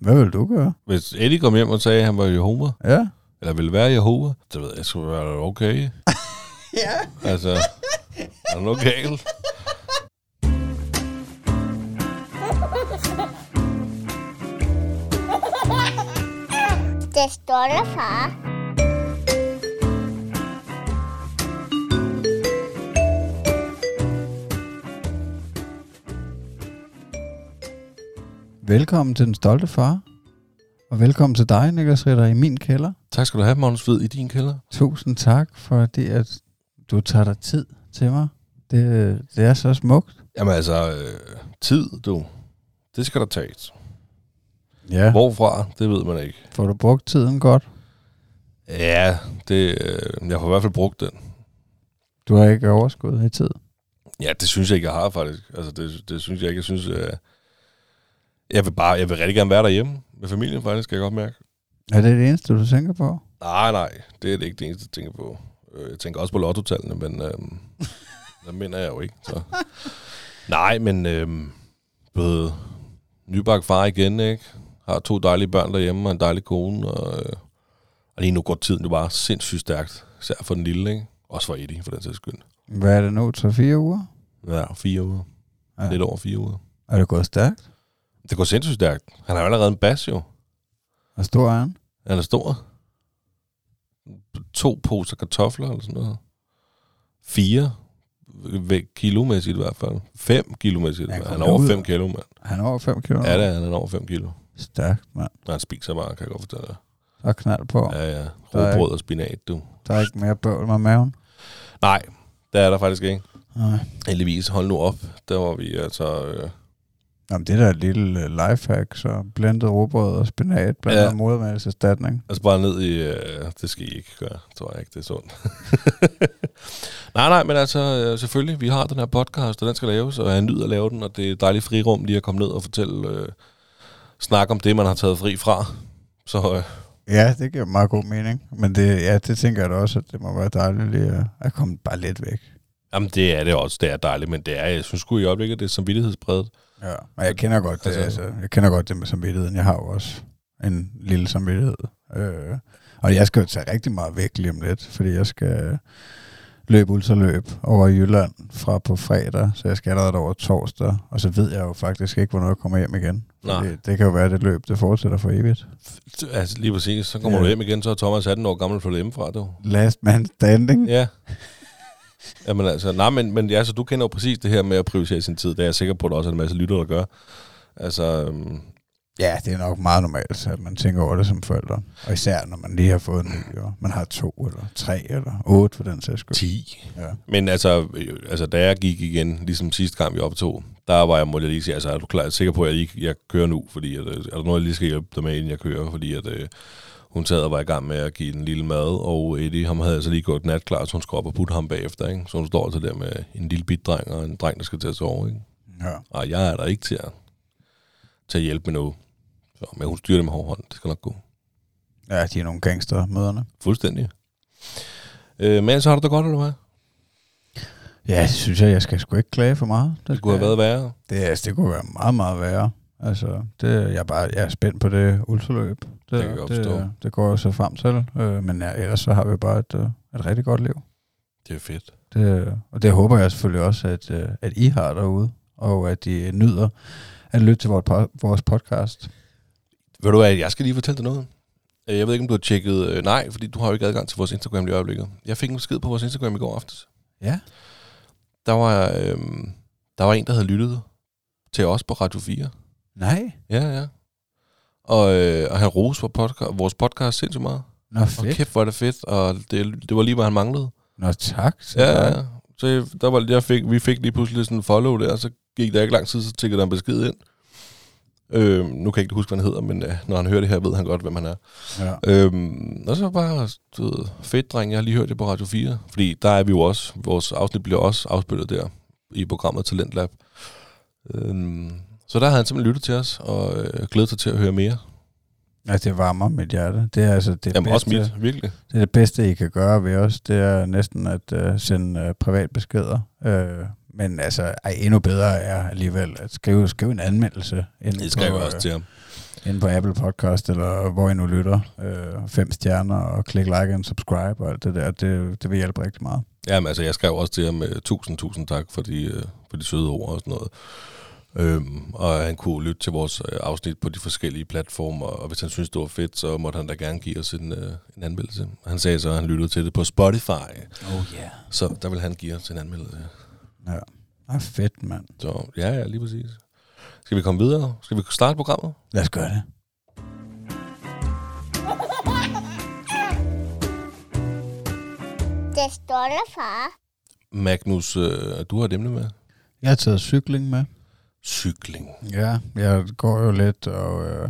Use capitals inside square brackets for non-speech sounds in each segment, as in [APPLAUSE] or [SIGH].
Hvad vil du gøre? Hvis Eddie kom hjem og sagde, at han var Jehova, Ja. eller ville være Jehova, så ved jeg, så var det okay. [LAUGHS] Ja. Altså, er der noget galt? Det står der, far. Velkommen til Den Stolte Far. Og velkommen til dig, Niklas Ritter, i min kælder. Tak skal du have, Magnus Hvid, i din kælder. Tusind tak for det, at du tager dig tid til mig. Det, det er så smukt. Jamen altså, øh, tid, du. Det skal der tages. Ja. Hvorfra, det ved man ikke. Får du brugt tiden godt? Ja, det, øh, jeg har i hvert fald brugt den. Du har ikke overskud i tid. Ja, det synes jeg ikke, jeg har faktisk. Altså, det, det synes jeg ikke. Jeg synes, øh, jeg vil bare, jeg vil rigtig gerne være derhjemme med familien, faktisk, kan jeg godt mærke. Er det det eneste, du tænker på? Nej, nej, det er det ikke det eneste, jeg tænker på. Øh, Jeg tænker også på lottotallene, men øh, [LAUGHS] det mener jeg jo ikke. Så. Nej, men øh, blevet nybagt far igen, ikke? Har to dejlige børn derhjemme og en dejlig kone, og, øh, og lige nu går tiden jo bare sindssygt stærkt, især for den lille, ikke? Også for Eddie, for den sags skyld. Hvad er det nu? 3-4 uger? Ja, fire uger. Ja. Lidt over fire uger. Er det gået stærkt? Det går sindssygt stærkt. Han har jo allerede en bas, jo. Hvor stor er han? Han er stor. To poser kartofler eller sådan noget. Fire kilomæssigt i hvert fald. Fem kilomæssigt. Han Han, er over ud. fem kilo, mand. Han er over 5 kilo. Ja, det er han. Han er over fem kilo. Stærkt, mand. Og han spiser bare, kan jeg godt fortælle dig. Er knald på. Ja, ja. Råbrød og spinat, du. Der er ikke mere bøvl med maven. Nej, det er der faktisk ikke. Nej. Heldigvis, hold nu op. Der var vi altså... Øh, Jamen, det der er et lille øh, lifehack, så blendet råbrød og spinat, blandet Ja. ja. modermælserstatning. altså bare ned i... Øh, det skal I ikke gøre, tror jeg ikke. Det er sundt. [LAUGHS] nej, nej, men altså øh, selvfølgelig, vi har den her podcast, og den skal laves, og jeg nyder at lave den, og det er et dejligt frirum lige at komme ned og fortælle... Øh, snakke om det, man har taget fri fra. Så øh, Ja, det giver meget god mening. Men det, ja, det tænker jeg da også, at det må være dejligt lige at, at komme bare lidt væk. Jamen, det er det også. Det er dejligt, men det er, jeg synes sgu i øjeblikket, det er samvittighedspræget. Ja, og jeg kender godt det, Altså- altså, jeg kender godt det med samvittigheden. Jeg har jo også en lille samvittighed. Øh, og jeg skal jo tage rigtig meget væk lige om lidt, fordi jeg skal løbe ultraløb over i Jylland fra på fredag, så jeg skal allerede over torsdag, og så ved jeg jo faktisk ikke, hvornår jeg kommer hjem igen. Nej. Fordi det kan jo være, at det løb, det fortsætter for evigt. Altså lige præcis, så kommer ja. du hjem igen, så er Thomas 18 år gammel flyttet hjemmefra, du. Last man standing. Ja. Jamen altså, nej, men, men ja, så du kender jo præcis det her med at prioritere sin tid. Det er jeg sikker på, at der også er en masse lytter, der gør. Altså, øhm, Ja, det er nok meget normalt, at man tænker over det som forældre. Og især når man lige har fået en ny, og man har to, eller tre, eller otte for den sags skyld. 10. Ja. Men altså, øh, altså, da jeg gik igen, ligesom sidste gang vi optog, der var jeg, må jeg lige sige, altså, er du klar, sikker på, at jeg, lige, jeg kører nu? Fordi, at, øh, er der noget, jeg lige skal hjælpe dig med, inden jeg kører? Fordi at, øh, hun sad og var i gang med at give den lille mad, og Eddie, ham havde altså lige gået nat klar, så hun skulle op og putte ham bagefter, ikke? Så hun står altså der med en lille bit dreng og en dreng, der skal til at sove, ikke? Ja. Og jeg er der ikke til at, til at hjælpe med noget. Så, men hun styrer det med hård hånd. Det skal nok gå. ja, de er nogle gangster møderne. Fuldstændig. Øh, men så har du det godt, eller hvad? Ja, det synes jeg, jeg skal sgu ikke klage for meget. Det kunne have været værre. Det, altså, det kunne være meget, meget værre. Altså, det, jeg, er bare, jeg er spændt på det ultraløb. Det, Det kan jeg det, det går jeg så frem til. Øh, men ja, ellers så har vi bare et, øh, et rigtig godt liv. Det er fedt. Det, og det håber jeg selvfølgelig også, at, øh, at I har derude, og at I nyder at lytte til vores, po- vores podcast. Ved du hvad, jeg skal lige fortælle dig noget. Øh, Jeg ved ikke, om du har tjekket... Øh, nej, fordi du har jo ikke adgang til vores Instagram i øjeblikket. Jeg fik en besked på vores Instagram i går aftes. Ja. Der var, øh, der var en, der havde lyttet til os på Radio 4. Nej. Ja, ja. Og, øh, og han roste vores podcast, vores podcast sindssygt meget. Nå, Og fedt. kæft, hvor er det fedt. Og det, det var lige, hvad han manglede. Nå, tak. til Ja, ja. Så der var, jeg fik, vi fik lige pludselig sådan en follow der, og så gik der ikke lang tid, så tikkede der en besked ind. Øh, nu kan jeg ikke huske, hvad han hedder, men øh, når han hører det her, ved han godt, hvem han er. Ja. Øhm, og så bare, du ved, fedt dreng, jeg har lige hørt det på Radio 4. Fordi der er vi jo også, vores afsnit bliver også afspillet der i programmet Talentlab. Øhm, så der havde han simpelthen lyttet til os, og øh, glædet sig til at høre mere. ja, det varmer mit hjerte. Det er altså det Jamen også bedste, mit, virkelig. det, er det bedste, I kan gøre ved os. Det er næsten at uh, sende uh, privatbeskeder. Uh, men altså, ej, endnu bedre er alligevel at skrive, skrive en anmeldelse. Det skal jeg på, også til ham. inde på Apple Podcast, eller hvor I nu lytter. Øh, fem stjerner, og klik like and subscribe, og alt det der. Det, det vil hjælpe rigtig meget. Jamen, altså, jeg skrev også til ham, uh, tusind, tusind tak for de, uh, for de søde ord og sådan noget. Øhm, og han kunne lytte til vores øh, afsnit på de forskellige platformer, og hvis han synes, det var fedt, så måtte han da gerne give os en, øh, en anmeldelse. Han sagde så, at han lyttede til det på Spotify. Oh yeah. Så der vil han give os en anmeldelse. Ja, det er fedt, mand. Så ja, ja, lige præcis. Skal vi komme videre? Skal vi starte programmet? Lad os gøre det. Det stolte far. Magnus, øh, du har et emne med. Jeg har taget cykling med. Cykling. Ja, jeg går jo lidt og, øh,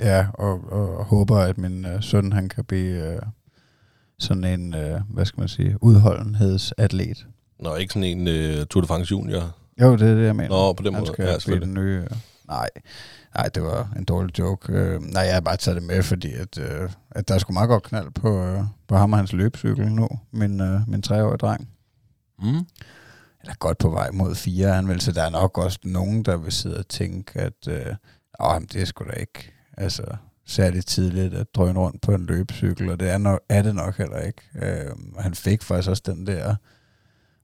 ja, og, og håber, at min øh, søn han kan blive øh, sådan en, øh, hvad skal man sige, udholdenhedsatlet. Nå, ikke sådan en øh, Tour de France Junior. Jo, det er det, jeg mener. Nå, på den han måde. skal Ja, blive den nye... Øh, nej, nej, det var en dårlig joke. Øh, nej, jeg har bare taget det med, fordi at, øh, at der er sgu meget godt knald på, øh, på ham og hans løbcykel nu, min, øh, min treårige dreng. Mm eller godt på vej mod fire han vil, så Der er nok også nogen, der vil sidde og tænke, at øh, åh, det er sgu da ikke altså, særligt tidligt at drøne rundt på en løbecykel, og det er, nok, er det nok heller ikke. Øh, han fik faktisk også den der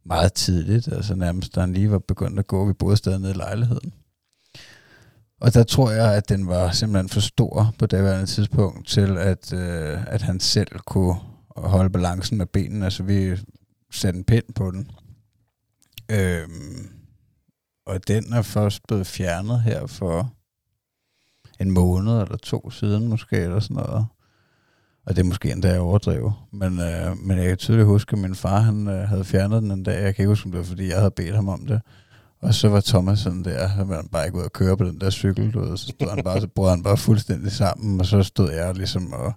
meget tidligt, altså nærmest da han lige var begyndt at gå, vi boede stadig nede i lejligheden. Og der tror jeg, at den var simpelthen for stor på daværende tidspunkt til, at, øh, at han selv kunne holde balancen med benene. Altså vi satte en pind på den, Øhm, og den er først blevet fjernet her for en måned eller to siden måske, eller sådan noget. Og det er måske endda jeg overdriver. Men, øh, men jeg kan tydeligt huske, at min far han, øh, havde fjernet den en dag. Jeg kan ikke huske, om det var, fordi jeg havde bedt ham om det. Og så var Thomas sådan der, han var bare ikke ud at køre på den der cykel, du ved. Så stod han bare, så brød han bare fuldstændig sammen, og så stod jeg ligesom og,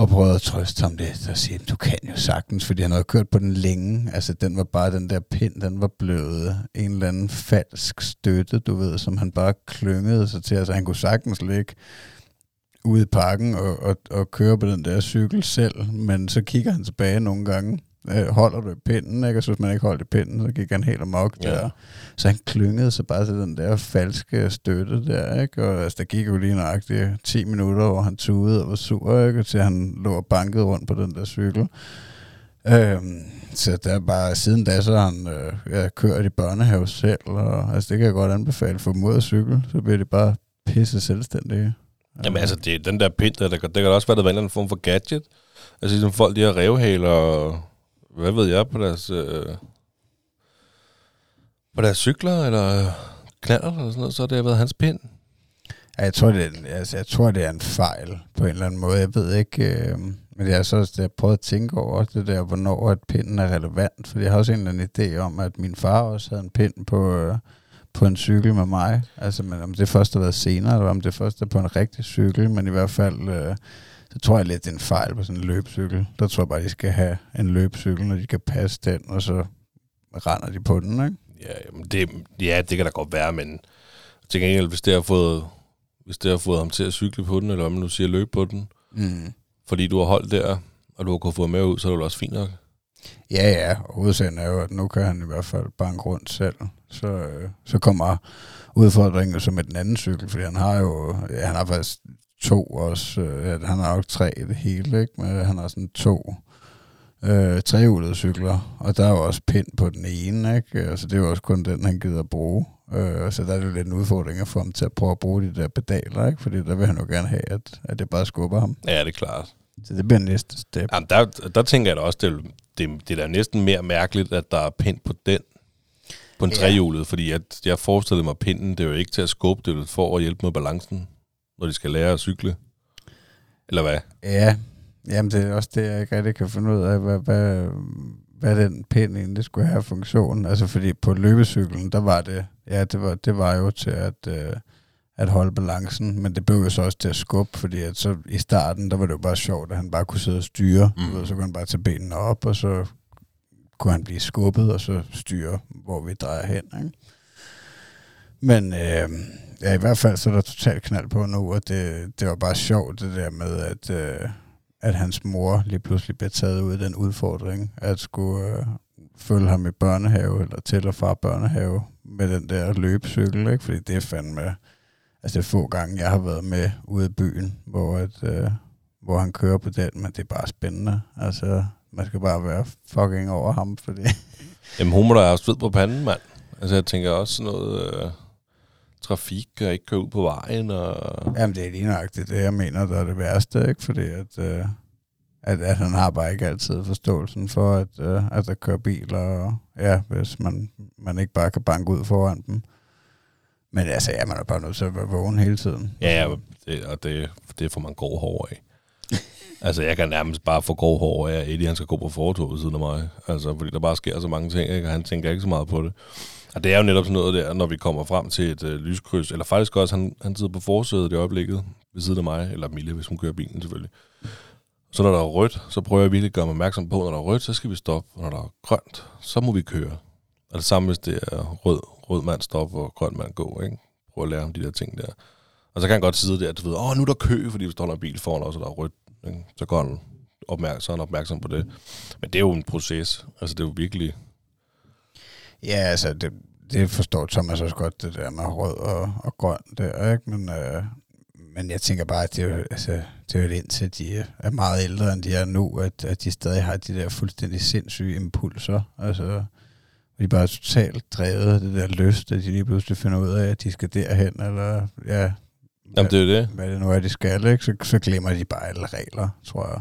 og prøvede at trøste ham lidt og sige, du kan jo sagtens, fordi han havde kørt på den længe. Altså, den var bare, den der pind, den var blevet en eller anden falsk støtte, du ved, som han bare klyngede sig til. Altså, han kunne sagtens ligge ude i parken og, og, og køre på den der cykel selv, men så kigger han tilbage nogle gange. Øh, holder du i pinden, ikke? Og så hvis man ikke holdt i pinden, så gik han helt amok Ja. der. Så han klyngede sig bare til den der falske støtte der, ikke? Og altså, der gik jo lige nøjagtigt 10 minutter, hvor han tudede og var sur, ikke? Og til han lå og bankede rundt på den der cykel. Øhm, så der er bare, siden da, så har han øh, ja, kørt i børnehave selv, og altså, det kan jeg godt anbefale for mod at cykle, så bliver det bare pisse selvstændige. Jamen altså, det, er den der pind, der, der, kan- det kan også være, der var en eller anden form for gadget. Altså ligesom folk, de har revhaler og hvad ved jeg, på deres, øh, på deres cykler eller knaller eller sådan noget, så har det været hans pind. Ja, jeg tror, det er, altså, jeg tror, det er en fejl på en eller anden måde. Jeg ved ikke, øh, men jeg har så også jeg prøvet at tænke over det der, hvornår at pinden er relevant. For jeg har også en eller anden idé om, at min far også havde en pind på, øh, på en cykel med mig. Altså, men om det først har været senere, eller om det først er på en rigtig cykel, men i hvert fald, øh, så tror jeg lidt, det er en fejl på sådan en løbcykel. Der tror jeg bare, de skal have en løbcykel, når de kan passe den, og så render de på den, ikke? Ja, jamen det, ja, det kan da godt være, men til gengæld, hvis det har fået, hvis det har fået ham til at cykle på den, eller hvad man nu siger, løbe på den, Mm. fordi du har holdt der, og du har kunnet få med ud, så er det også fint nok. Ja, ja, og hovedsagen er jo, at nu kan han i hvert fald banke rundt selv. Så, øh, så kommer udfordringen så med den anden cykel, fordi han har jo, ja, han har faktisk to også, øh, han har nok tre i det hele, ikke? Men han har sådan to øh, trehjulede cykler, og der er jo også pind på den ene, ikke? Altså det er jo også kun den, han gider at bruge. Øh, så der er det lidt en udfordring at få ham til at prøve at bruge de der pedaler, ikke? Fordi der vil han jo gerne have, at, at det bare skubber ham. Ja, det er klart. Så det bliver næste step. Jamen, der, der tænker jeg da også, det, det, det er da næsten mere mærkeligt, at der er pind på den, på en Ja. trehjulet, fordi jeg, jeg forestillede mig, at pinden, det er jo ikke til at skubbe, det er for at hjælpe med balancen, når de skal lære at cykle. Eller hvad? Ja, jamen det er også det, jeg ikke rigtig kan finde ud af, hvad, hvad, hvad den pind egentlig skulle have af funktion. Altså fordi på løbecyklen, der var det, ja, det var, det var jo til at, øh, at holde balancen, men det blev jo så også til at skubbe, fordi at så i starten, der var det jo bare sjovt, at han bare kunne sidde og styre, mm. så kunne han bare tage benene op, og så kunne han blive skubbet, og så styre, hvor vi drejer hen, ikke? Men øh, ja, i hvert fald så er der totalt knald på nu, og det, det var bare sjovt det der med, at, øh, at hans mor lige pludselig blev taget ud af den udfordring, at skulle øh, følge ham i børnehave, eller til og fra børnehave, med den der løbecykel, ikke? Fordi det er fandme, Altså det er få gange, jeg har været med ude i byen, hvor, at, øh, hvor han kører på den, men det er bare spændende. Altså, man skal bare være fucking over ham, fordi... Jamen, hun må da have sved på panden, mand. Altså, jeg tænker også sådan noget øh, trafik, og ikke køre ud på vejen, og... Jamen, det er lige nøjagtigt det, jeg mener, der er det værste, ikke? Fordi at, øh, at, at han har bare ikke altid forståelsen for, at, øh, at der kører biler, og ja, hvis man, man ikke bare kan banke ud foran dem. Men altså, ja, man er bare nødt til at være vågen hele tiden. Ja, ja det, og det, det får man grov hår af. [LAUGHS] altså, jeg kan nærmest bare få grov hår af, at Eddie han skal gå på fortog ved siden af mig. Altså, fordi der bare sker så mange ting, ikke? og han tænker ikke så meget på det. Og det er jo netop sådan noget der, når vi kommer frem til et øh, lyskryds, eller faktisk også, han, han sidder på forsædet i øjeblikket, ved siden af mig, eller Mille, hvis hun kører bilen selvfølgelig. Så når der er rødt, så prøver jeg virkelig at gøre mig opmærksom på, når der er rødt, så skal vi stoppe, og når der er grønt, så må vi køre. Og det samme, hvis det er rød, rød mand stop og grøn mand gå, ikke? Prøv at lære om de der ting der. Og så kan han godt sidde der, du ved, åh, nu er der kø, fordi hvis står der en bil foran os, og der er rødt. Ikke? Så går han opmærksom, så er han opmærksom på det. Men det er jo en proces. Altså, det er jo virkelig... Ja, altså, det, det forstår Thomas også godt, det der med rød og, og grøn der, ikke? Men, øh, men jeg tænker bare, at det er jo, altså, det er jo indtil de er meget ældre, end de er nu, at, at de stadig har de der fuldstændig sindssyge impulser. Altså, de er bare totalt drevet af det der lyst, at de lige pludselig finder ud af, at de skal derhen, eller ja, Jamen, det er det. hvad det nu er, de skal, ikke? Så, så glemmer de bare alle regler, tror jeg.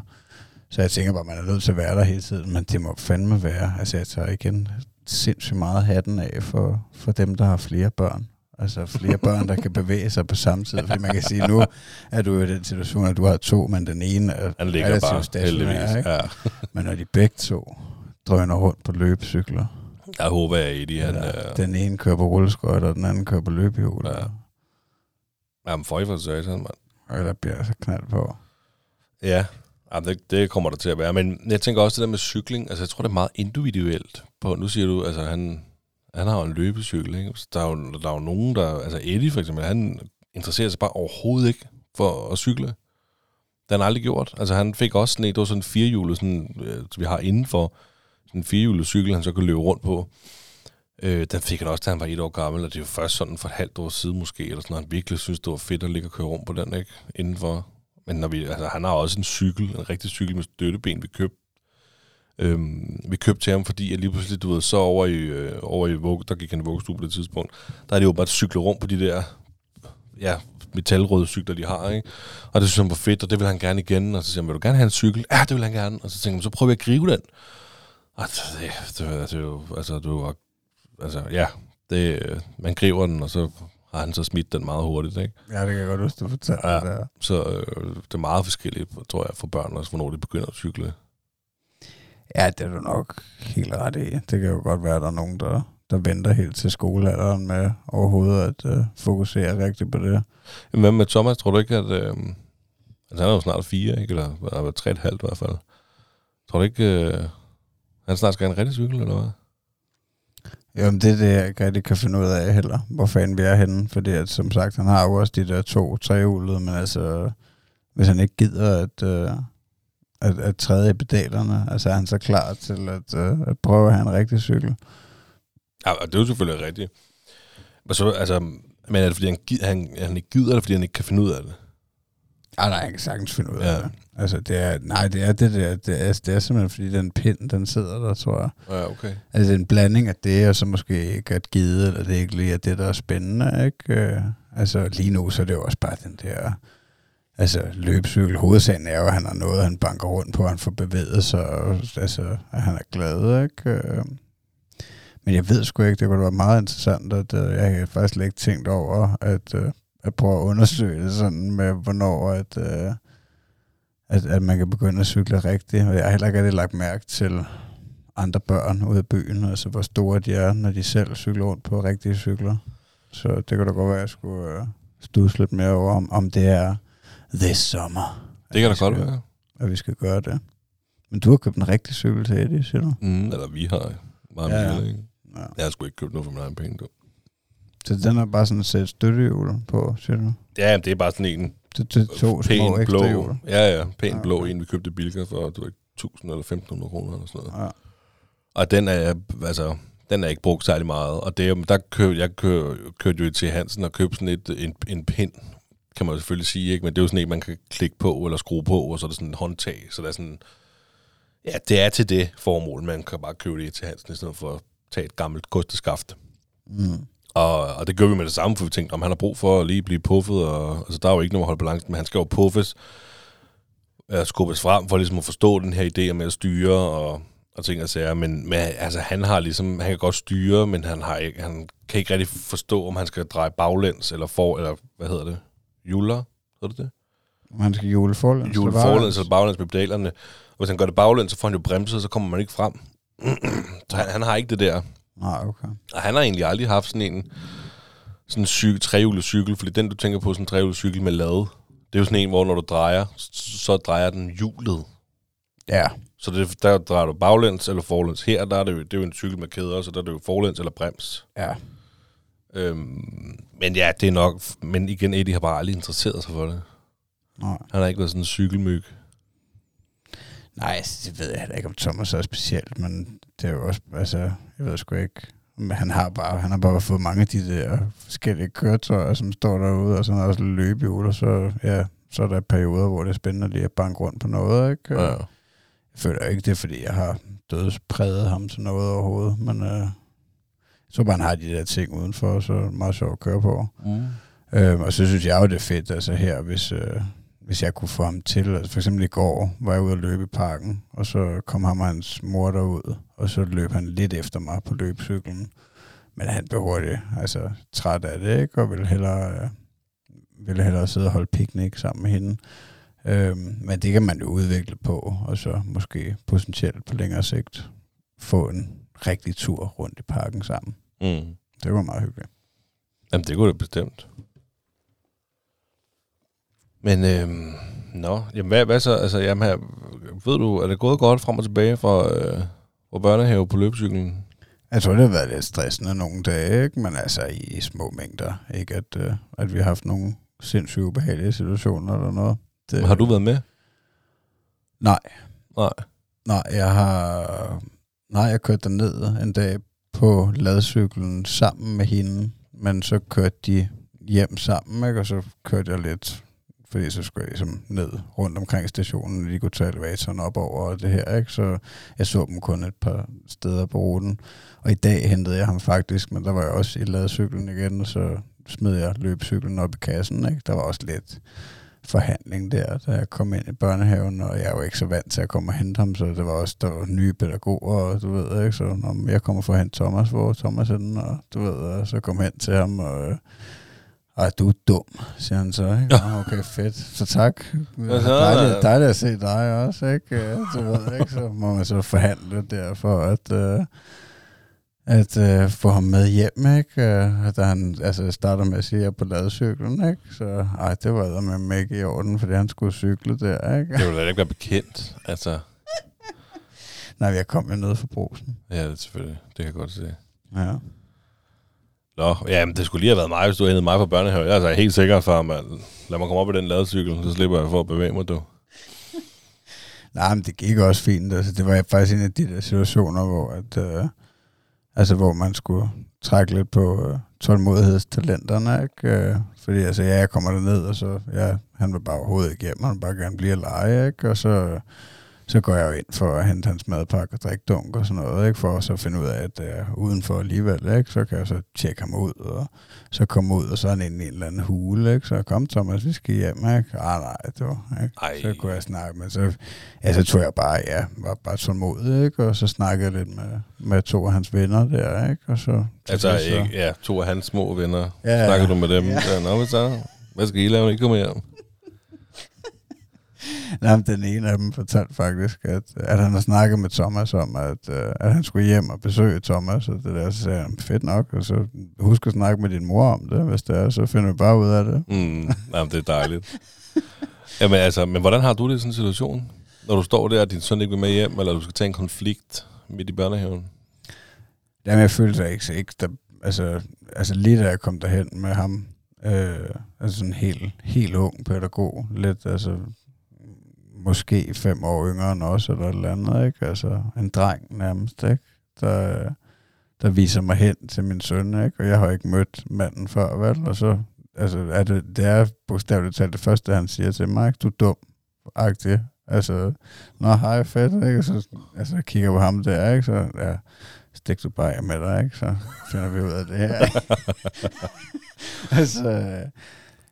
Så jeg tænker bare, man er nødt til at være der hele tiden, men det må fandme være. Altså, jeg tager igen sindssygt meget hatten af for, for dem, der har flere børn. Altså flere [LAUGHS] børn, der kan bevæge sig på samme tid. Fordi man kan sige, nu er du i den situation, at du har to, men den ene er Han ligger relativt bare, stationær, ikke? Ja. Men når de begge to drøner rundt på løbecykler, Jeg håber, at Eddie, han... eller Øh, den ene kører på rulleskøjter, og den anden kører på løbehjul, Ja. ja. jamen, for for satan, mand. og der bliver så knald på. Ja, jamen, det, det kommer der til at være. Men jeg tænker også det der med cykling. Altså, jeg tror, det er meget individuelt. På, nu siger du, altså, han, han har jo en løbecykel, ikke? Så Der er, jo, der er jo nogen, der... Altså, Eddie for eksempel, han interesserer sig bare overhovedet ikke for at cykle. Det har han aldrig gjort. Altså, han fik også sådan et, det var sådan en firehjulet, sådan, øh, vi har indenfor, sådan en firehjulet cykel, han så kunne løbe rundt på. Øh, den fik han også, da han var et år gammel, og det er jo først sådan for et halvt år siden måske, eller sådan, han virkelig synes, det var fedt at ligge og køre rundt på den, ikke? Indenfor. Men når vi, altså, han har også en cykel, en rigtig cykel med støtteben, vi købte. Øhm, vi købte til ham, fordi at lige pludselig, du ved, så over i, øh, over i vugge, der gik han i vuggestue på det tidspunkt, der er det jo bare cykle rundt på de der, ja, metalrøde cykler, de har, ikke? Og det synes han var fedt, og det vil han gerne igen. Og så siger han, vil du gerne have en cykel? Ja, det vil han gerne. Og så tænker han, så prøver vi at gribe den. Og det, det, det, det altså, det var, altså, ja, det, man griber den, og så har han så smidt den meget hurtigt, ikke? Ja, det kan jeg godt huske, du fortalte Ja. det. Så øh, det er meget forskelligt, tror jeg, for børn også, hvornår de begynder at cykle. Ja, det er du nok helt ret i. Det kan jo godt være, at der er nogen, der, der venter helt til skolealderen med overhovedet at uh, fokusere rigtigt på det. Men hvad med Thomas, tror du ikke, at... Øh, altså, han er jo snart fire, ikke? Eller han er tre et halvt i hvert fald. Tror du ikke, øh, han snart skal have en rigtig cykel, eller hvad? Jamen, det er det, jeg ikke rigtig kan finde ud af heller, hvor fanden vi er henne. Fordi at, som sagt, han har jo også de der to trehjulede, men altså, hvis han ikke gider at, øh, at, at træde i pedalerne, altså er han så klar til at, øh, at prøve at have en rigtig cykel. Ja, og det er jo selvfølgelig rigtigt. Men, så, altså, men er det, fordi han, han, han ikke gider, eller fordi han ikke kan finde ud af det? Ej, nej, jeg kan sagtens finde ud af Ja. det. Altså, det er, nej, det er det der, det er, det er simpelthen, fordi den pind, den sidder der, tror jeg. Ja, okay. Altså en blanding af det, og så måske ikke at gide, eller det ikke lige er det, der er spændende, ikke? Øh, Altså lige nu, så er det jo også bare den der, altså løbcykel. Hovedsagen er jo, at han har noget, han banker rundt på, han får bevæget sig, og altså, at han er glad, ikke? Øh, Men jeg ved sgu ikke, det kunne være meget interessant, at øh, jeg har faktisk ikke tænkt over, at, øh, at prøve at undersøge det sådan med, hvornår at, øh, at, at man kan begynde at cykle rigtigt. Og jeg har heller ikke rigtig lagt mærke til andre børn ude i byen, altså hvor store de er, når de selv cykler rundt på rigtige cykler. Så det kunne da godt være, at jeg skulle øh, studse lidt mere over, om, om det er this summer. Det kan da godt være. At vi skal gøre det. Men du har købt en rigtig cykel til Eddie, siger du? Mm, eller vi har meget ja. ja. ikke? Ja. Jeg har sgu ikke købt noget for min egen penge, du. Så den er bare sådan et sæt støttehjul på, siger du? Ja, det er bare sådan en Det er to små pæn ekstra blå. hjul. Ja, ja, pæn Ja, blå en, vi købte i Bilka for, du ved, 1000 eller 1500 kroner eller sådan noget. Ja. Og den er, altså, Den er ikke brugt særlig meget. Og det, er- der kør, jeg kør, kørte jo til Hansen og købte sådan et, en, en pind, kan man jo selvfølgelig sige, ikke? men det er jo sådan en, man kan klikke på eller skrue på, og så er der sådan en håndtag. Så der er sådan, ja, det er til det formål. Man kan bare købe det til Hansen, i stedet for at tage et gammelt kosteskaft. Mm. Og, og det gør vi med det samme, for vi tænkte, om han har brug for at lige blive puffet, og altså, der er jo ikke noget at holde balancen, men han skal jo puffes, øh, skubbes frem for ligesom at forstå den her idé med at styre og, og ting og sager. Men, men altså, han har ligesom, han kan godt styre, men han, har ikke, han kan ikke rigtig forstå, om han skal dreje baglæns eller for, eller hvad hedder det? Juler? Hedder det det? Man skal jule forlæns. Jule forlæns eller baglæns med pedalerne. Og hvis han gør det baglæns, så får han jo bremset, så kommer man ikke frem. [CLEARS THROAT] så han, han har ikke det der. Nej, okay. Og han har egentlig aldrig haft sådan en sådan cykel, trehjulet cykel, fordi den, du tænker på, sådan en trehjulet cykel med lade, det er jo sådan en, hvor når du drejer, så drejer den hjulet. Ja, Så det, der drejer du baglæns eller forlæns. Her, der er det, jo, det er jo en cykel med kæder, så der er det jo forlæns eller brems. ja. Øhm, men ja, det er nok... Men igen, Eddie har bare aldrig interesseret sig for det. Nej. Han har ikke været sådan en cykelmyg. Nej, altså, det ved jeg heller ikke, om Thomas er specielt, men det er jo også, altså, jeg ved sgu ikke. Men han har bare, han har bare fået mange af de der forskellige køretøjer, som står derude, og så har også løbehjul, og så, ja, så er der perioder, hvor det er spændende lige at banke rundt på noget, ikke? Ja. Jeg føler ikke, det fordi jeg har dødspræget ham til noget overhovedet, men øh, jeg tror bare, han har de der ting udenfor, så er det meget sjovt at køre på. Mm. Øh, og så synes jeg jo, det er fedt, altså her, hvis, øh, hvis jeg kunne få ham til, altså for eksempel i går, var jeg ude at løbe i parken, og så kom ham og hans mor derud, og så løb han lidt efter mig på løbcyklen. Men han blev hurtigt, altså træt af det, ikke? Og ville hellere, øh, ville hellere sidde og holde piknik sammen med hende. Øhm, men det kan man jo udvikle på, og så måske potentielt på længere sigt få en rigtig tur rundt i parken sammen. Mm. Det var meget hyggeligt. Jamen, det kunne det bestemt. Men, øhm, nå, jamen, hvad, hvad så? Altså, jamen, her, ved du, er det gået godt frem og tilbage fra, øh, fra børnehave på løbecyklen? Jeg tror, det har været lidt stressende nogle dage, ikke? men altså i små mængder. Ikke at, øh, at vi har haft nogle sindssygt ubehagelige situationer eller noget. Det, Har du været med? Nej, Nej. nej, jeg har... Nej, jeg kørte ned en dag på ladcyklen sammen med hende, men så kørte de hjem sammen, ikke? og så kørte jeg lidt, fordi så skulle jeg ligesom ned rundt omkring stationen, og de kunne tage elevatoren op over og det her, ikke? så jeg så dem kun et par steder på ruten. Og i dag hentede jeg ham faktisk, men der var jeg også i ladcyklen igen, så smed jeg løbcyklen op i kassen. Ikke? Der var også lidt forhandling der, da jeg kom ind i børnehaven, og jeg er jo ikke så vant til at komme og hente ham, så det var også, der var nye pædagoger, og du ved, ikke, så når jeg kommer for at hente Thomas, hvor Thomas er den, og du ved, og så kom hen til ham, og ej, du er dum, siger han så, ikke? Ja. Okay, fedt. Så tak. Ja, så- Dejligt, dejligt at se dig også, ikke? Ja, Du ved, ikke? Så må man så forhandle der for at, øh, at øh, få ham med hjem, ikke? Øh, Da han altså, starter med at sige, at jeg er på ladecyklen, ikke? Så ej, det var med mig ikke i orden, fordi han skulle cykle der, ikke? Det ville da ikke være bekendt. Altså, Nej, jeg kom jo ned fra brusen. ja, det er selvfølgelig. Det kan jeg godt se. Ja. Nå, ja, men det skulle lige have været mig, hvis du havde mig på børnehave. Jeg er altså helt sikker, far, mand. Lad mig komme op i den ladecykel, så slipper jeg for at bevæge mig, du. [LAUGHS] Nej, men det gik også fint. Altså, det var faktisk en af de der situationer, hvor, at, øh, altså, hvor man skulle trække lidt på øh, tålmodighedstalenterne. Ikke? Øh, fordi altså, ja, jeg kommer derned, og så, ja, han vil bare overhovedet ikke hjem, han vil bare gerne blive og lege, ikke? og så, så går jeg jo ind for at hente hans madpakke og drikke dunk og sådan noget, ikke? for at så finde ud af, at det er udenfor alligevel, ikke? så kan jeg så tjekke ham ud, og så komme ud, og så er han inde i en eller anden hule, ikke? så kom Thomas, vi skal hjem, ikke? Ah, nej, det var, ikke? Ej. Så kunne jeg snakke med, så, ja, så tror jeg bare, ja, var bare tålmodig, ikke? Og så snakkede jeg lidt med, med to af hans venner der, ikke? Og så... Altså, så, ikke, ja, to af hans små venner. Ja. Snakker du med dem? Ja. Ja. Nå, hvad så? Hvad skal I lave, når I kommer hjem? Nej, men den ene af dem fortalte faktisk, at, at han har snakket med Thomas om, at, øh, at han skulle hjem og besøge Thomas, og det der, så sagde han, fedt nok, og så husk at snakke med din mor om det, hvis det er, så finder vi bare ud af det. Mm, jamen, det er dejligt. [LAUGHS] Jamen, altså, men hvordan har du det i sådan en situation? Når du står der, og din søn ikke vil med hjem, eller du skal tage en konflikt midt i børnehaven? Jamen, jeg følte sig ikke, ikke der, altså, altså lige da jeg kom derhen med ham, øh, altså sådan en helt, helt ung pædagog, lidt, altså måske fem år yngre end os, eller et eller andet, ikke? Altså en dreng nærmest, ikke? Der, der viser mig hen til min søn, ikke? og jeg har ikke mødt manden før, vel? Og så altså, er det, det er bogstaveligt talt det første, han siger til mig, du er dum, agtig. Altså, nå, hej, fedt, ikke? Så altså, jeg kigger på ham der, ikke? Så, ja, stik du bare med dig, ikke? Så finder vi ud af det her. [LAUGHS] altså,